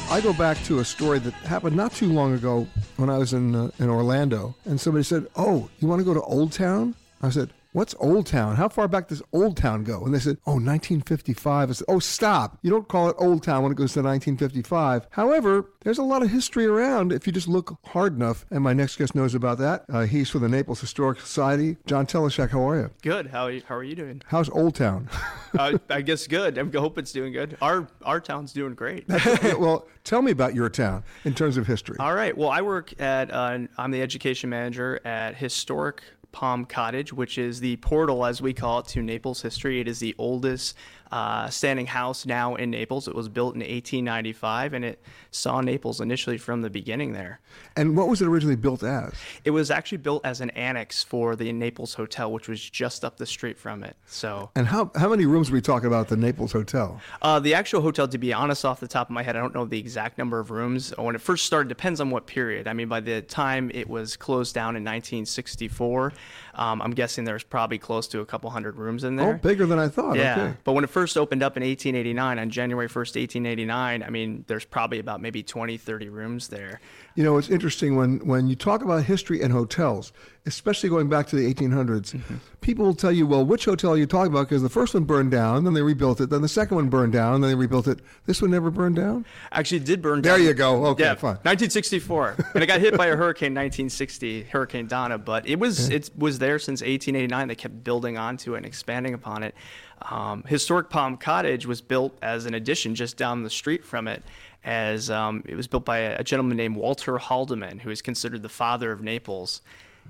S4: I go back to a story that happened not too long ago when I was in uh, in Orlando, and somebody said, "Oh, you want to go to Old Town?" I said, "What's Old Town? How far back does Old Town go?" And they said, "Oh, 1955." I said, "Oh, stop! You don't call it Old Town when it goes to 1955." However, there's a lot of history around if you just look hard enough. And my next guest knows about that. Uh, he's from the Naples Historic Society. John Teleshak, how are you?
S12: Good. How are you, how are you doing?
S4: How's Old Town? <laughs>
S12: uh, I guess good. I hope it's doing good. Our our town's doing great. <laughs>
S4: well, tell me about your town in terms of history.
S12: All right. Well, I work at. Uh, I'm the education manager at Historic Palm Cottage, which is the portal, as we call it, to Naples history. It is the oldest uh, standing house now in Naples. It was built in 1895, and it saw Naples initially from the beginning there.
S4: And what was it originally built as?
S12: It was actually built as an annex for the Naples Hotel, which was just up the street from it. So.
S4: And how how many rooms are we talking about at the Naples Hotel?
S12: Uh, the actual hotel, to be honest, off the top of my head, I don't know the exact number of rooms. When it first started, depends on what period. I mean, by the time it was closed down in 1964, um, I'm guessing there's probably close to a couple hundred rooms in there.
S4: Oh, bigger than I thought.
S12: Yeah,
S4: Okay.
S12: but when it first opened up in 1889, on January 1st, 1889, I mean, there's probably about maybe 20, 30 rooms there.
S4: You know, it's interesting when, when you talk about history and hotels, especially going back to the 1800s,
S12: Mm-hmm.
S4: people will tell you, well, which hotel are you talking about? Because the first one burned down, then they rebuilt it, then the second one burned down, then they rebuilt it. This one never burned down?
S12: Actually, it did burn down.
S4: There you go. Okay,
S12: yeah,
S4: fine.
S12: 1964, and it got hit by a hurricane 1960, Hurricane Donna. But it was
S4: Yeah.
S12: it was there since 1889. They kept building onto it and expanding upon it. Um, Historic Palm Cottage was built as an addition just down the street from it. As um, it was built by a, a gentleman named Walter Haldeman, who is considered the father of Naples.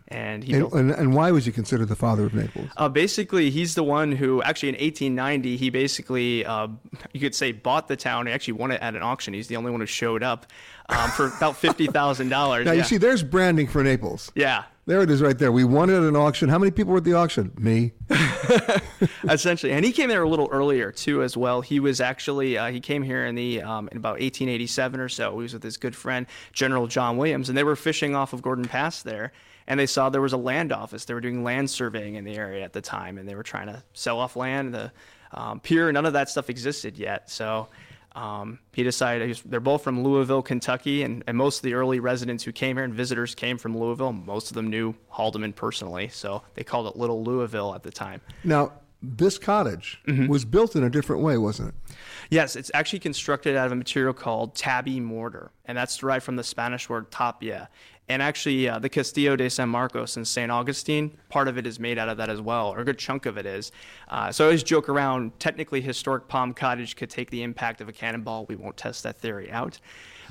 S12: and he
S13: And, and, and why was he considered the father of Naples?
S12: uh, basically, he's the one who actually in 1890 he basically uh, you could say bought the town. He actually won it at an auction. He's the only one who showed up um, for about fifty thousand dollars.
S13: Now
S12: yeah.
S13: you see, there's branding for Naples.
S12: yeah,
S13: There it is, right there. We won it at an auction. How many people were at the auction? Me. <laughs>
S12: essentially, and he came there a little earlier too, as well. He was actually uh, he came here in the um, in about 1887 or so. He was with his good friend General John Williams, and they were fishing off of Gordon Pass there. And they saw there was a land office. They were doing land surveying in the area at the time, and they were trying to sell off land. The um, pier, none of that stuff existed yet. So um, he decided they're both from Louisville, Kentucky, and, and most of the early residents who came here and visitors came from Louisville. Most of them knew Haldeman personally, so they called it Little Louisville at the time.
S13: Now, this cottage
S12: Mm-hmm.
S13: was built in a different way, wasn't it?
S12: Yes, it's actually constructed out of a material called tabby mortar, and that's derived from the Spanish word tapia. And actually, uh, the Castillo de San Marcos in St. Augustine, part of it is made out of that as well, or a good chunk of it is. Uh, so I always joke around, technically, historic Palm Cottage could take the impact of a cannonball. We won't test that theory out.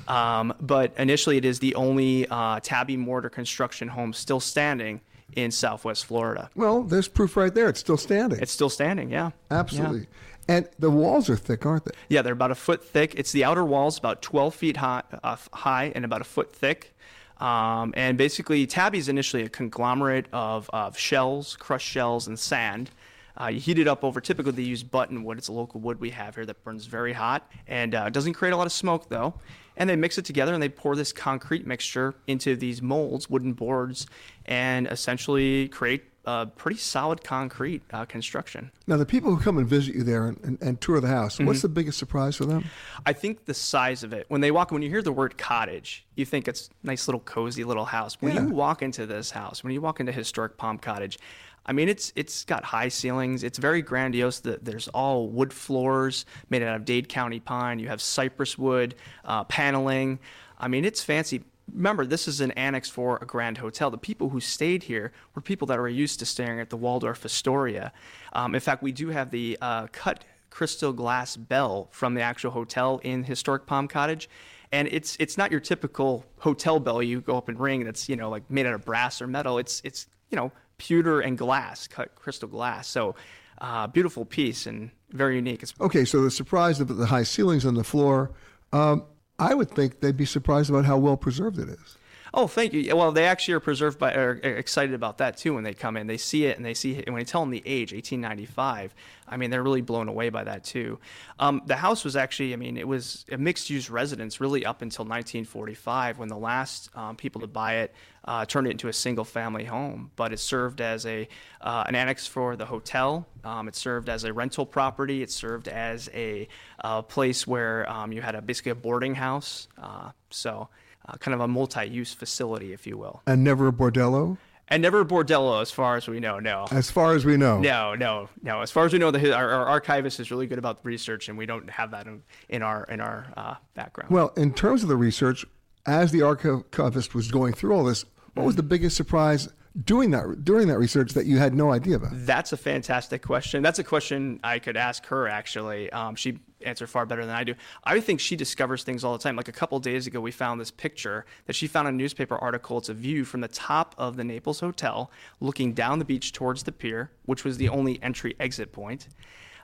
S12: Um, but initially, it is the only uh, tabby mortar construction home still standing in Southwest Florida.
S13: Well, there's proof right there. It's still standing.
S12: It's still standing, yeah.
S13: Absolutely.
S12: Yeah.
S13: And the walls are thick, aren't they?
S12: Yeah, they're about a foot thick. It's the outer walls, about 12 feet high, uh, high and about a foot thick. Um, and basically, tabby is initially a conglomerate of, of shells, crushed shells, and sand. Uh, you heat it up over. Typically, they use button wood. It's a local wood we have here that burns very hot and uh, doesn't create a lot of smoke, though. And they mix it together and they pour this concrete mixture into these molds, wooden boards, and essentially create a pretty solid concrete uh, construction.
S13: Now, the people who come and visit you there and, and, and tour the house, what's
S12: Mhm.
S13: the biggest surprise for them?
S12: I think the size of it. When they walk, when you hear the word cottage, you think it's a nice little cozy little house. When
S13: Yeah.
S12: you walk into this house, when you walk into historic Palm Cottage, I mean it's it's got high ceilings. It's very grandiose. The- There's all wood floors made out of Dade County pine. You have cypress wood uh, paneling. I mean it's fancy. Remember, this is an annex for a grand hotel. The people who stayed here were people that were used to staying at the Waldorf Astoria. Um, in fact, we do have the uh, cut crystal glass bell from the actual hotel in historic Palm Cottage. And it's it's not your typical hotel bell you go up and ring that's, you know, like made out of brass or metal. It's it's, you know, pewter and glass, cut crystal glass. So uh, beautiful piece and very unique.
S13: Okay, so the surprise of the high ceilings on the floor. Um, I would think they'd be surprised about how well preserved it is.
S12: Oh, thank you. Well, they actually are preserved by, are excited about that too when they come in. They see it and they see it. And when you tell them the age, 1895, I mean, they're really blown away by that too. Um, the house was actually, I mean, it was a mixed use residence really up until 1945 when the last um, people to buy it uh, turned it into a single family home. But it served as a, uh, an annex for the hotel. Um, it served as a rental property. It served as a uh, place where um, you had a, basically a boarding house. Uh, so, uh, kind of a multi-use facility, if you will.
S13: And never a bordello,
S12: And never a bordello, as far as we know. No.
S13: as far as we know.
S12: No, no, no. As far as we know, the, our, our archivist is really good about research, and we don't have that in, in our in our uh, background.
S13: Well, in terms of the research, as the archivist was going through all this, what was the biggest surprise doing that during that research that you had no idea about?
S12: That's a fantastic question. That's a question I could ask her. Actually, um, she answered far better than I do. I think she discovers things all the time. Like a couple days ago, we found this picture that she found in a newspaper article. It's a view from the top of the Naples Hotel, looking down the beach towards the pier, which was the only entry exit point.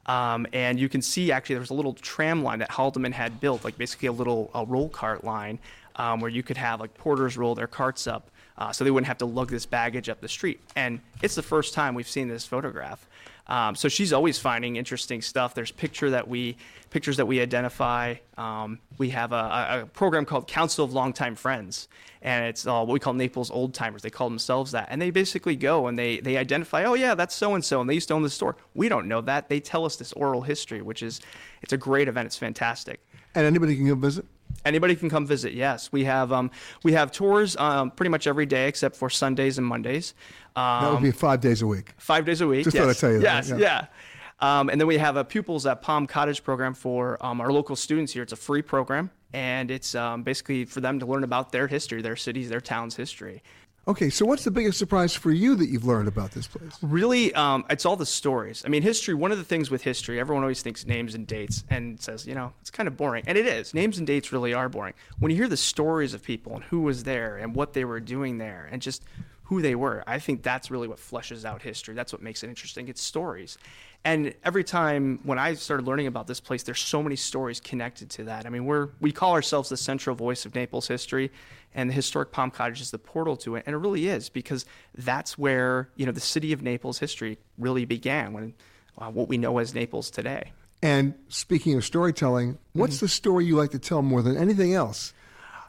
S12: Um, and you can see actually there was a little tram line that Haldeman had built, like basically a little a roll cart line, um, where you could have like porters roll their carts up, uh, so they wouldn't have to lug this baggage up the street. And it's the first time we've seen this photograph. Um, so she's always finding interesting stuff. There's picture that we pictures that we identify. Um, we have a, a program called Council of Longtime Friends, and it's uh, what we call Naples Old Timers. They call themselves that, and they basically go and they they identify. Oh yeah, that's so and so, and they used to own the store. We don't know that. They tell us this oral history, which is it's a great event. It's fantastic.
S13: And anybody can go visit.
S12: Anybody can come visit. Yes, we have um, we have tours um, pretty much every day except for Sundays and Mondays. Um,
S13: That would be five days a week.
S12: Five days a week.
S13: Just
S12: yes.
S13: thought I'd tell you that,
S12: Yes,
S13: yeah.
S12: yeah. Um, and then we have a pupils at Palm Cottage program for um, our local students here. It's a free program, and it's um, basically for them to learn about their history, their cities, their town's history.
S13: Okay, so what's the biggest surprise for you that you've learned about this place?
S12: Really, um, it's all the stories. I mean, history, one of the things with history, everyone always thinks names and dates and says, you know, it's kind of boring. And it is. Names and dates really are boring. When you hear the stories of people and who was there and what they were doing there and just who they were. I think that's really what fleshes out history. That's what makes it interesting. It's stories. And every time when I started learning about this place, there's so many stories connected to that. I mean, we're we call ourselves the central voice of Naples history, and the historic Palm Cottage is the portal to it. And it really is because that's where you know the city of Naples history really began when uh, what we know as Naples today.
S4: And speaking of storytelling, what's
S12: Mm-hmm.
S4: the story you like to tell more than anything else?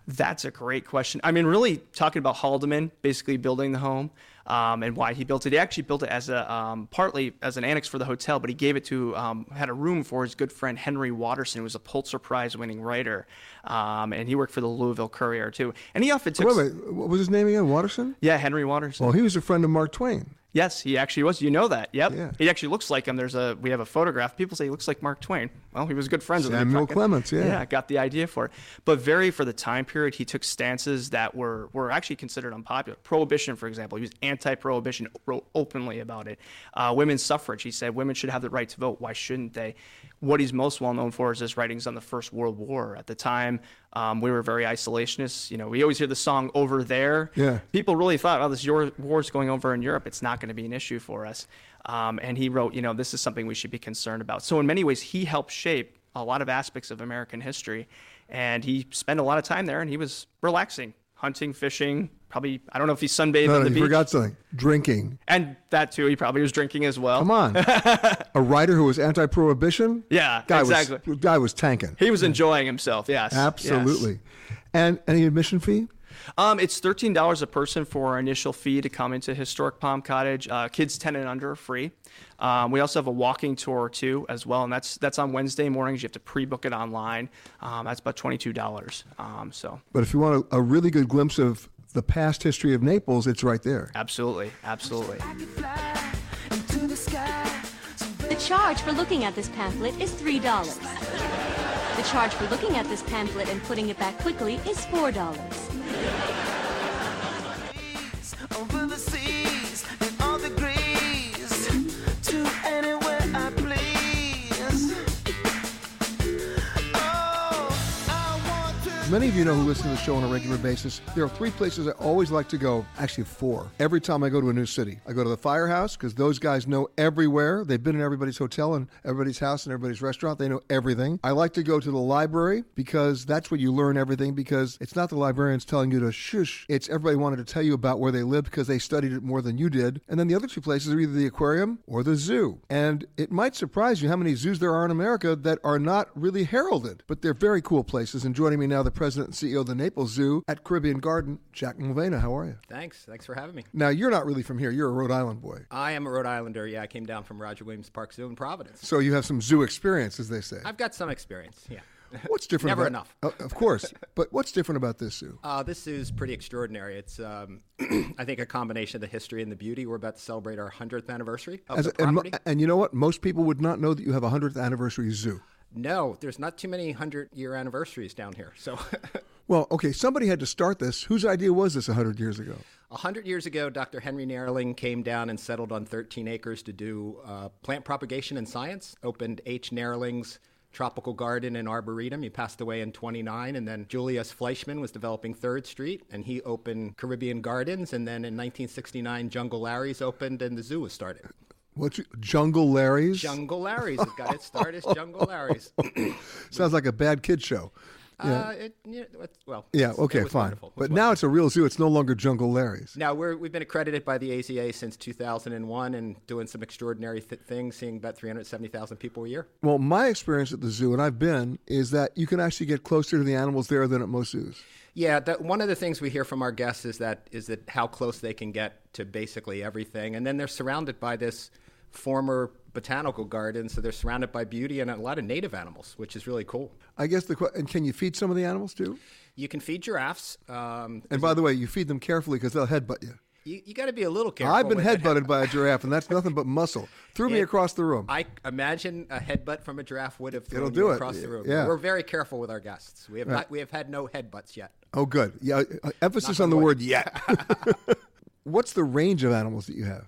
S12: That's a great question. I mean, really talking about Haldeman basically building the home um, and why he built it. He actually built it as a um, partly as an annex for the hotel, but he gave it to um, had a room for his good friend Henry Watterson, who was a Pulitzer Prize winning writer, um, and he worked for the Louisville Courier too. And he often took
S4: Wait, wait, what was his name again? Watterson?
S12: yeah Henry Watterson.
S4: Well, he was a friend of Mark Twain.
S12: Yes, he actually was. You know that. Yep. He actually looks like him. There's a we have a photograph. People say he looks like Mark Twain. Well, he was good friends with.
S4: Samuel Clemens, yeah.
S12: Yeah, got the idea for it. But very for the time period, he took stances that were were actually considered unpopular. Prohibition, for example, he was anti-prohibition, wrote openly about it. Uh, women's suffrage, he said women should have the right to vote. Why shouldn't they? What he's most well known for is his writings on the First World War. At the time, um, we were very isolationists. You know, we always hear the song "Over There."
S4: Yeah.
S12: people really thought, oh, this war war's going over in Europe. It's not going to be an issue for us. Um, and he wrote, you know, this is something we should be concerned about. So in many ways, he helped shape a lot of aspects of American history. And he spent a lot of time there, and he was relaxing, hunting, fishing. Probably, I don't know if he sunbathed
S4: No,
S12: on
S4: no,
S12: the
S4: you
S12: beach.
S4: forgot something. Drinking.
S12: And that too, he probably was drinking as well.
S4: Come on. <laughs> a writer who was
S12: Oh.
S4: anti-prohibition?
S12: Yeah,
S4: guy
S12: exactly.
S4: Was, guy was tanking.
S12: He was enjoying himself. Yes,
S4: Absolutely.
S12: yes.
S4: And any admission fee?
S12: Um, it's thirteen dollars a person for our initial fee to come into historic Palm Cottage. Uh, kids ten and under are free. Um, we also have a walking tour too, as well, and that's that's on Wednesday mornings. You have to pre-book it online. Um, that's about twenty-two dollars. Um, so
S4: But if you want a, a really good glimpse of the past history of Naples, it's right there.
S12: absolutely, absolutely.
S14: The charge for looking at this pamphlet is $3. The charge for looking at this pamphlet and putting it back quickly is $4.
S4: Many of you know who listen to the show on a regular basis, there are three places I always like to go, actually four, every time I go to a new city. I go to the firehouse because those guys know everywhere. They've been in everybody's hotel and everybody's house and everybody's restaurant. They know everything. I like to go to the library because that's where you learn everything because it's not the librarians telling you to shush. It's everybody wanted to tell you about where they live because they studied it more than you did. And then the other two places are either the aquarium or the zoo. And it might surprise you how many zoos there are in America that are not really heralded, but they're very cool places. And joining me now, the president and CEO of the Naples Zoo at Caribbean Garden, Jack Mulvena. How are you?
S15: Thanks. Thanks for having me.
S4: Now, you're not really from here. You're a Rhode Island boy.
S15: I am a Rhode Islander. Yeah, I came down from Roger Williams Park Zoo in Providence.
S4: So you have some zoo experience, as they say.
S15: I've got some experience. Yeah. <laughs>
S4: What's different
S15: Never
S4: about,
S15: enough.
S4: Uh, of course. But what's different about this zoo?
S15: Uh, this zoo is pretty extraordinary. It's, um, <clears throat> I think, a combination of the history and the beauty. We're about to celebrate our 100th anniversary of
S4: As
S15: the
S4: a- and,
S15: property.
S4: and you know what? Most people would not know that you have a 100th anniversary zoo.
S15: No, there's not too many 100 year anniversaries down here. So, <laughs>
S4: Well, okay, somebody had to start this. Whose idea was this 100 years ago?
S15: A hundred years ago, Dr. Henry Nehrling came down and settled on 13 acres to do uh, plant propagation and science. Opened H. Nehrling's Tropical Garden and Arboretum. He passed away in 29, and then Julius Fleischmann was developing Third Street, and he opened Caribbean Gardens. And then in 1969, Jungle Larry's opened, and the zoo was started.
S4: What's Jungle Larry's?
S15: Jungle Larry's. It got its start as Jungle Larry's. <laughs>
S4: Sounds like a bad kid show. Yeah.
S15: Uh, it, yeah, well,
S4: yeah, okay, fine.
S15: wonderful.
S4: But now it's a real zoo. It's no longer Jungle Larry's.
S15: Now we're, we've been accredited by the AZA since 2001 and doing some extraordinary th- things, seeing about 370,000 people a year.
S4: Well, my experience at the zoo, and I've been, is that you can actually get closer to the animals there than at most zoos.
S15: Yeah, that, one of the things we hear from our guests is that is that how close they can get to basically everything, and then they're surrounded by this former botanical garden, so they're surrounded by beauty and a lot of native animals, which is really cool.
S4: I guess the and can you feed some of the animals too?
S15: You can feed giraffes. Um,
S4: And by the way, you feed them carefully because they'll headbutt you.
S15: you, you got to be a little careful.
S4: I've been
S15: it.
S4: headbutted by a giraffe, and that's nothing but muscle. Threw me across the room.
S15: I imagine a headbutt from a giraffe would have thrown
S4: It'll
S15: you
S4: do it.
S15: across the room.
S4: Yeah.
S15: We're very careful with our guests. We have
S4: Right.
S15: not, we have had no headbutts yet.
S4: Oh, good. Yeah, uh, emphasis
S15: Knock
S4: on the word "yet." <laughs> <laughs> What's the range of animals that you have?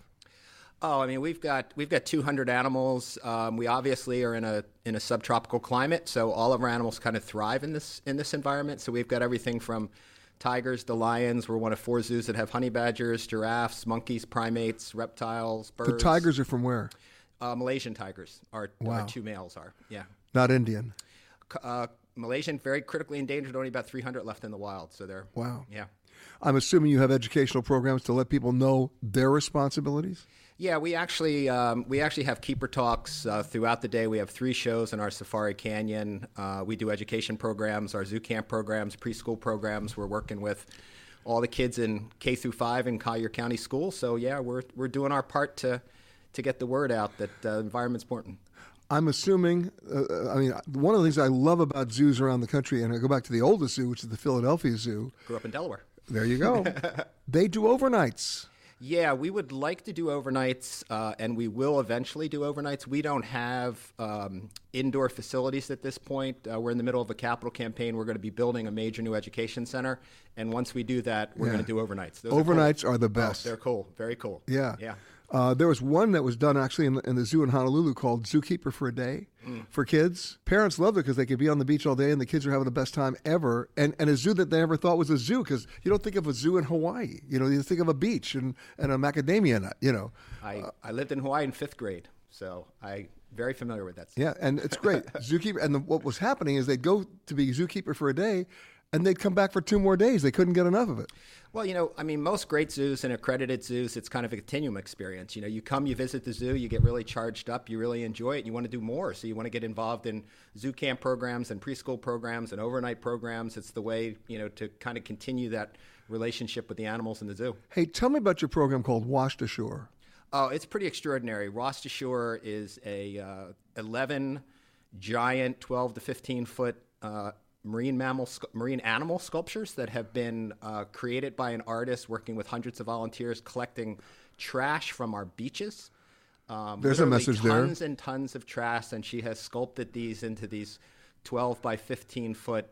S15: Oh, I mean, we've got we've got 200 animals. Um, we obviously are in a in a subtropical climate, so all of our animals kind of thrive in this in this environment. So we've got everything from tigers, to lions. We're one of four zoos that have honey badgers, giraffes, monkeys, primates, reptiles, birds.
S4: The tigers are from where?
S15: Uh, Malaysian tigers. Our,
S4: Wow.
S15: our two males are. Yeah.
S4: Not Indian.
S15: Uh, Malaysian, very critically endangered. Only about 300 left in the wild. So they're
S4: Wow.
S15: Yeah.
S4: I'm assuming you have educational programs to let people know their responsibilities.
S15: Yeah, we actually um, we actually have keeper talks uh, throughout the day. We have three shows in our Safari Canyon. Uh, we do education programs, our zoo camp programs, preschool programs. We're working with all the kids in K through five in Collier County School. So yeah, we're we're doing our part to to get the word out that uh, environment's important.
S4: I'm assuming, uh, I mean, one of the things I love about zoos around the country, and I go back to the oldest zoo, which is the Philadelphia Zoo.
S15: Grew up in Delaware.
S4: There you go. <laughs> they do overnights.
S15: Yeah, we would like to do overnights, uh, and we will eventually do overnights. We don't have um, indoor facilities at this point. Uh, we're in the middle of a capital campaign. We're going to be building a major new education center, and once we do that, we're
S4: Yeah.
S15: going to do overnights. Those are cool.
S4: Overnights are the
S15: Oh,
S4: best.
S15: they're cool. Very cool.
S4: Yeah.
S15: Yeah.
S4: Uh, there was one that was done actually in the, in the zoo in Honolulu called Zookeeper for a Day
S15: Mm.
S4: for kids. Parents loved it because they could be on the beach all day and the kids were having the best time ever. And, and a zoo that they never thought was a zoo because you don't think of a zoo in Hawaii. You know, you think of a beach and, and a macadamia nut, you know.
S15: I, I lived in Hawaii in fifth grade, so I very familiar with that.
S4: Yeah, and it's great. <laughs> zookeeper. And the, what was happening is they'd go to be zookeeper for a day and they'd come back for two more days. They couldn't get enough of it.
S15: Well, you know, I mean, most great zoos and accredited zoos, it's kind of a continuum experience. You know, you come, you visit the zoo, you get really charged up, you really enjoy it, you want to do more. So you want to get involved in zoo camp programs and preschool programs and overnight programs. It's the way, you know, to kind of continue that relationship with the animals in the zoo.
S4: Hey, tell me about your program called Washed Ashore.
S15: Oh, it's pretty extraordinary. Washed Ashore is a uh, 11 giant, 12 to 15 foot uh, marine mammal, marine animal sculptures that have been uh, created by an artist working with hundreds of volunteers collecting trash from our beaches. Um,
S4: There's a message there.
S15: Tons and tons of trash, and she has sculpted these into these 12 by 15 foot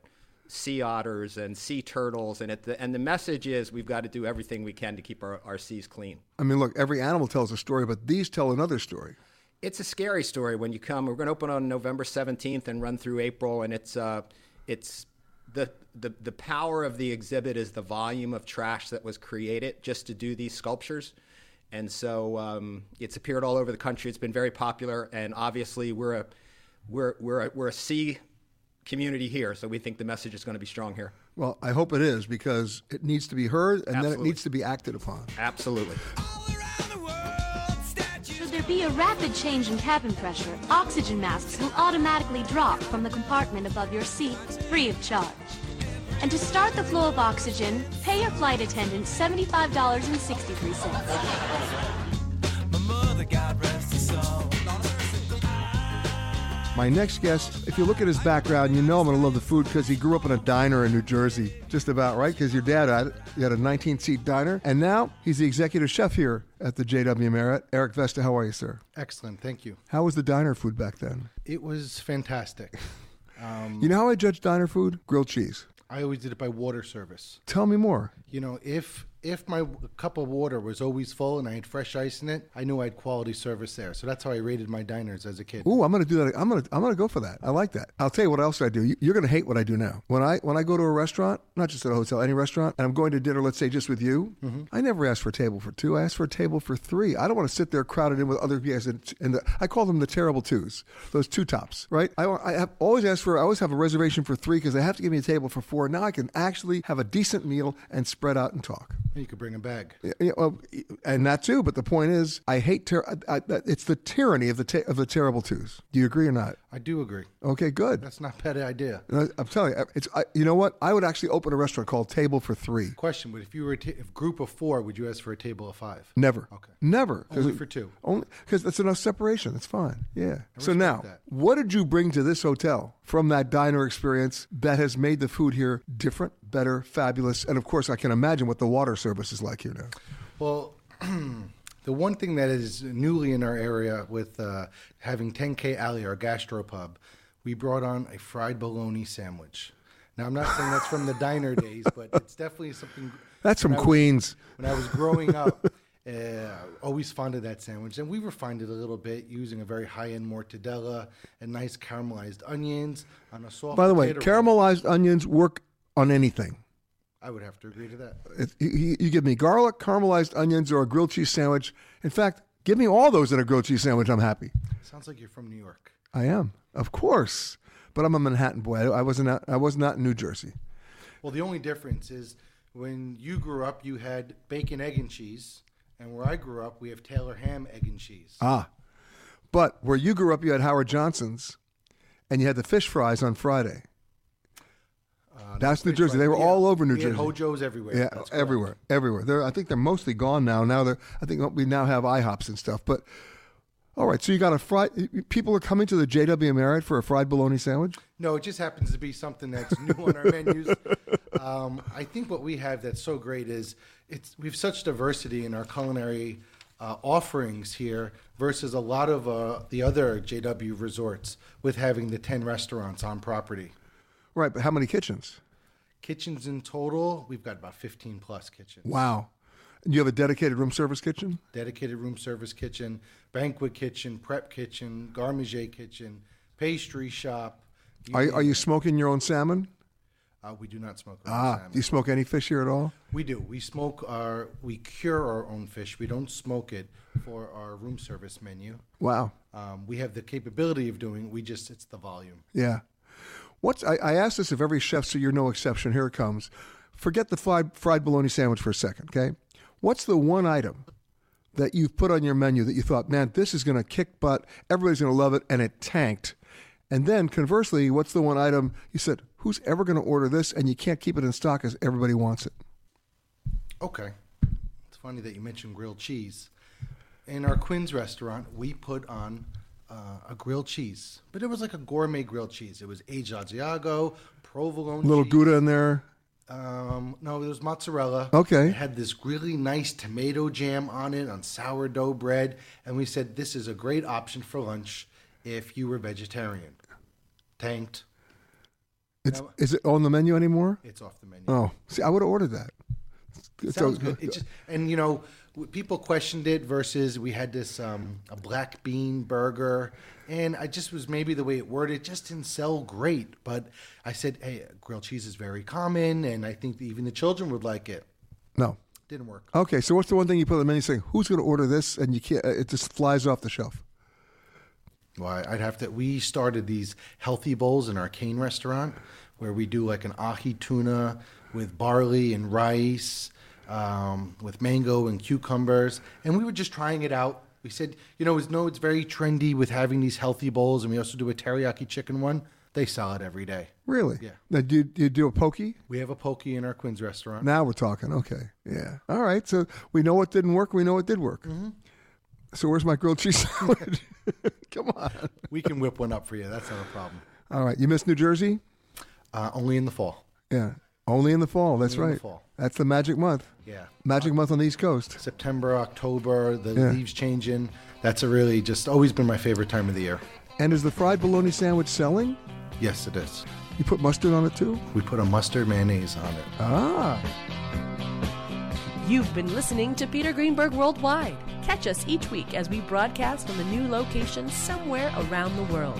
S15: sea otters and sea turtles. And, it, and the message is we've got to do everything we can to keep our, our seas clean.
S4: I mean, look, every animal tells a story, but these tell another story.
S15: It's a scary story when you come. We're going to open on November 17th and run through April, and it's uh, it's the, the the power of the exhibit is the volume of trash that was created just to do these sculptures, and so um, it's appeared all over the country. It's been very popular, and obviously we're a we're we're a, we're a sea community here, so we think the message is going to be strong here.
S4: Well, I hope it is because it needs to be heard and then it needs to be acted upon.
S15: Absolutely.
S16: Be a rapid change in cabin pressure, oxygen masks will automatically drop from the compartment above your seat free of charge. And to start the flow of oxygen, pay your flight attendant $75.63.
S4: My next guest, if you look at his background, you know I'm going to love the food because he grew up in a diner in New Jersey. Just about, right? Because your dad had, had a 19 seat diner, and now he's the executive chef here at the JW Marriott. Eric Vesta, how are you, sir?
S17: Excellent, thank you.
S4: How was the diner food back then?
S17: It was fantastic. <laughs> Um,
S4: You know how I judge diner food? Grilled cheese.
S17: I always did it by water service.
S4: Tell me more.
S17: You know, if if my cup of water was always full and I had fresh ice in it, I knew I had quality service there. So that's how I rated my diners as a kid.
S4: Ooh, I'm gonna do that. I'm gonna I'm gonna go for that. I like that. I'll tell you what else I do. You- You're gonna hate what I do now. When I when I go to a restaurant, not just at a hotel, any restaurant, and I'm going to dinner, let's say just with you,
S17: Mhm.
S4: I never ask for a table for two. I ask for a table for three. I don't want to sit there crowded in with other guys. And, and the, I call them the terrible twos, those two tops, right? I, I have always asked for. I always have a reservation for three because they have to give me a table for four. Now I can actually have a decent meal and spread out and talk.
S17: You could bring a bag.
S4: Yeah, well, and that too. But the point is, I hate. Ter- I, I, it's the tyranny of the ta- of the terrible twos. Do you agree or not?
S17: I do agree.
S4: Okay, good.
S17: That's not a bad idea.
S4: I- I'm telling you, it's. I, you know what? I would actually open a restaurant called Table for Three.
S17: Question: But if you were a ta- if group of four, would you ask for a table of five?
S4: Never.
S17: Okay.
S4: Never.
S17: Only for two.
S4: Only because that's enough separation. That's fine. Yeah. So now,
S17: that.
S4: what did you bring to this hotel from that diner experience that has made the food here different, better, fabulous, and of course, I can imagine what the water service is like here now.
S17: Well, <clears throat> the one thing that is newly in our area with uh, having 10K Alley, our gastropub, we brought on a fried bologna sandwich. Now, I'm not saying that's from the diner days, but it's definitely something.
S4: That's from
S17: was-
S4: Queens.
S17: when I was growing up, <laughs> uh, always fond of that sandwich. And we refined it a little bit using a very high end mortadella and nice caramelized onions on a soft
S4: By the way, caramelized onions work on anything.
S17: I would have to agree to that.
S4: It, you, you give me garlic, caramelized onions, or a grilled cheese sandwich. In fact, give me all those in a grilled cheese sandwich. I'm happy.
S17: Sounds like you're from New York.
S4: I am, of course, but I'm a Manhattan boy. I, I wasn't. I was not in New Jersey.
S17: Well, the only difference is when you grew up, you had bacon, egg, and cheese, and where I grew up, we have Taylor ham, egg, and cheese.
S4: Ah, but where you grew up, you had Howard Johnson's, and you had the fish fries on Friday.
S17: Uh,
S4: That's New Jersey.
S17: fry-
S4: They were
S17: yeah,
S4: all over New
S17: we
S4: Jersey.
S17: Hojo's everywhere.
S4: Yeah,
S17: That's correct.
S4: everywhere, everywhere. They're, I think they're mostly gone now. Now they're. I think we now have IHOPs and stuff. But all right, so you got a fried. People are coming to the JW Marriott for a fried bologna sandwich.
S17: No, it just happens to be something that's new on our menus. <laughs> Um, I think what we have that's so great is it's we have such diversity in our culinary uh, offerings here versus a lot of uh, the other JW resorts with having the ten restaurants on property.
S4: Right, but how many kitchens?
S17: Kitchens in total, we've got about fifteen plus kitchens.
S4: Wow. And you have a dedicated room service kitchen.
S17: Dedicated room service kitchen, banquet kitchen, prep kitchen, garde manger kitchen, pastry shop. You
S4: Are, are you smoking your own salmon?
S17: Uh, we do not smoke.
S4: Ah,
S17: salmon.
S4: do you smoke any fish here at all?
S17: We do. We smoke our, we cure our own fish. We don't smoke it for our room service menu.
S4: Wow.
S17: Um, we have the capability of doing. We just it's the volume.
S4: Yeah. What's I, I asked this of every chef, so you're no exception. Here it comes. Forget the fried, fried bologna sandwich for a second, okay? What's the one item that you've put on your menu that you thought, man, this is going to kick butt, everybody's going to love it, and it tanked? And then conversely, what's the one item you said, who's ever going to order this, and you can't keep it in stock because everybody wants it?
S17: Okay. It's funny that you mentioned grilled cheese. In our Quinn's restaurant, we put on uh, a grilled cheese, but it was like a gourmet grilled cheese. It was aged Asiago, provolone
S4: little
S17: cheese.
S4: Gouda in there.
S17: Um, no, it was mozzarella.
S4: Okay.
S17: It had this really nice tomato jam on it on sourdough bread, and we said this is a great option for lunch if you were vegetarian. Tanked.
S4: It's,
S17: Now-
S4: is it on the menu anymore?
S17: It's off the menu.
S4: Oh, see, I would have ordered that.
S17: Sounds
S4: a-
S17: good. It just and you know people questioned it versus we had this um, a black bean burger, and I just was maybe the way it worded just didn't sell great. But I said, hey, grilled cheese is very common, and I think even the children would like it.
S4: no.
S17: Didn't work.
S4: Okay, so what's the one thing you put on the menu saying, who's going to order this? And you can't, it just flies off the shelf.
S17: Well, I'd have to. We started these healthy bowls in our cane restaurant, where we do like an ahi tuna with barley and rice, um, with mango and cucumbers, and we were just trying it out. We said, you know, it's no, it's very trendy with having these healthy bowls, and we also do a teriyaki chicken one. They sell it every day.
S4: Really?
S17: Yeah.
S4: Now, do you, do you do a poke?
S17: We have a poke in our Quinn's restaurant.
S4: Now we're talking. Okay. Yeah. All right. So we know what didn't work. We know what did work.
S17: Mm-hmm.
S4: So where's my grilled cheese <laughs> sandwich? <laughs> Come on.
S17: We can whip one up for you. That's not a problem.
S4: All right. You miss New Jersey?
S17: Uh, only in the fall.
S4: Yeah. Only in the fall. That's
S17: Only in the
S4: right.
S17: fall.
S4: That's the magic month.
S17: Yeah.
S4: Magic month on the East Coast.
S17: September, October, the
S4: Yeah.
S17: leaves changing. That's a really just always been my favorite time of the year.
S4: And is the fried bologna sandwich selling?
S17: Yes, it is.
S4: You put mustard on it too?
S17: We put a mustard mayonnaise on it.
S4: Ah.
S3: You've been listening to Peter Greenberg Worldwide. Catch us each week as we broadcast from a new location somewhere around the world.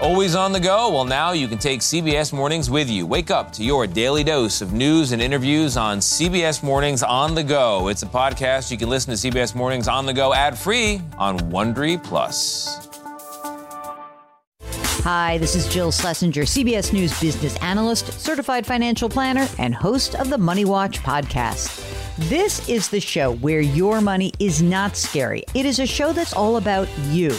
S18: Always on the go? Well, now you can take CBS Mornings with you. Wake up to your daily dose of news and interviews on CBS Mornings on the go. It's a podcast you can listen to CBS Mornings on the go ad free on Wondery Plus.
S14: Hi, this is Jill Schlesinger, CBS News business analyst, certified financial planner, and host of the Money Watch podcast. This is the show where your money is not scary. It is a show that's all about you.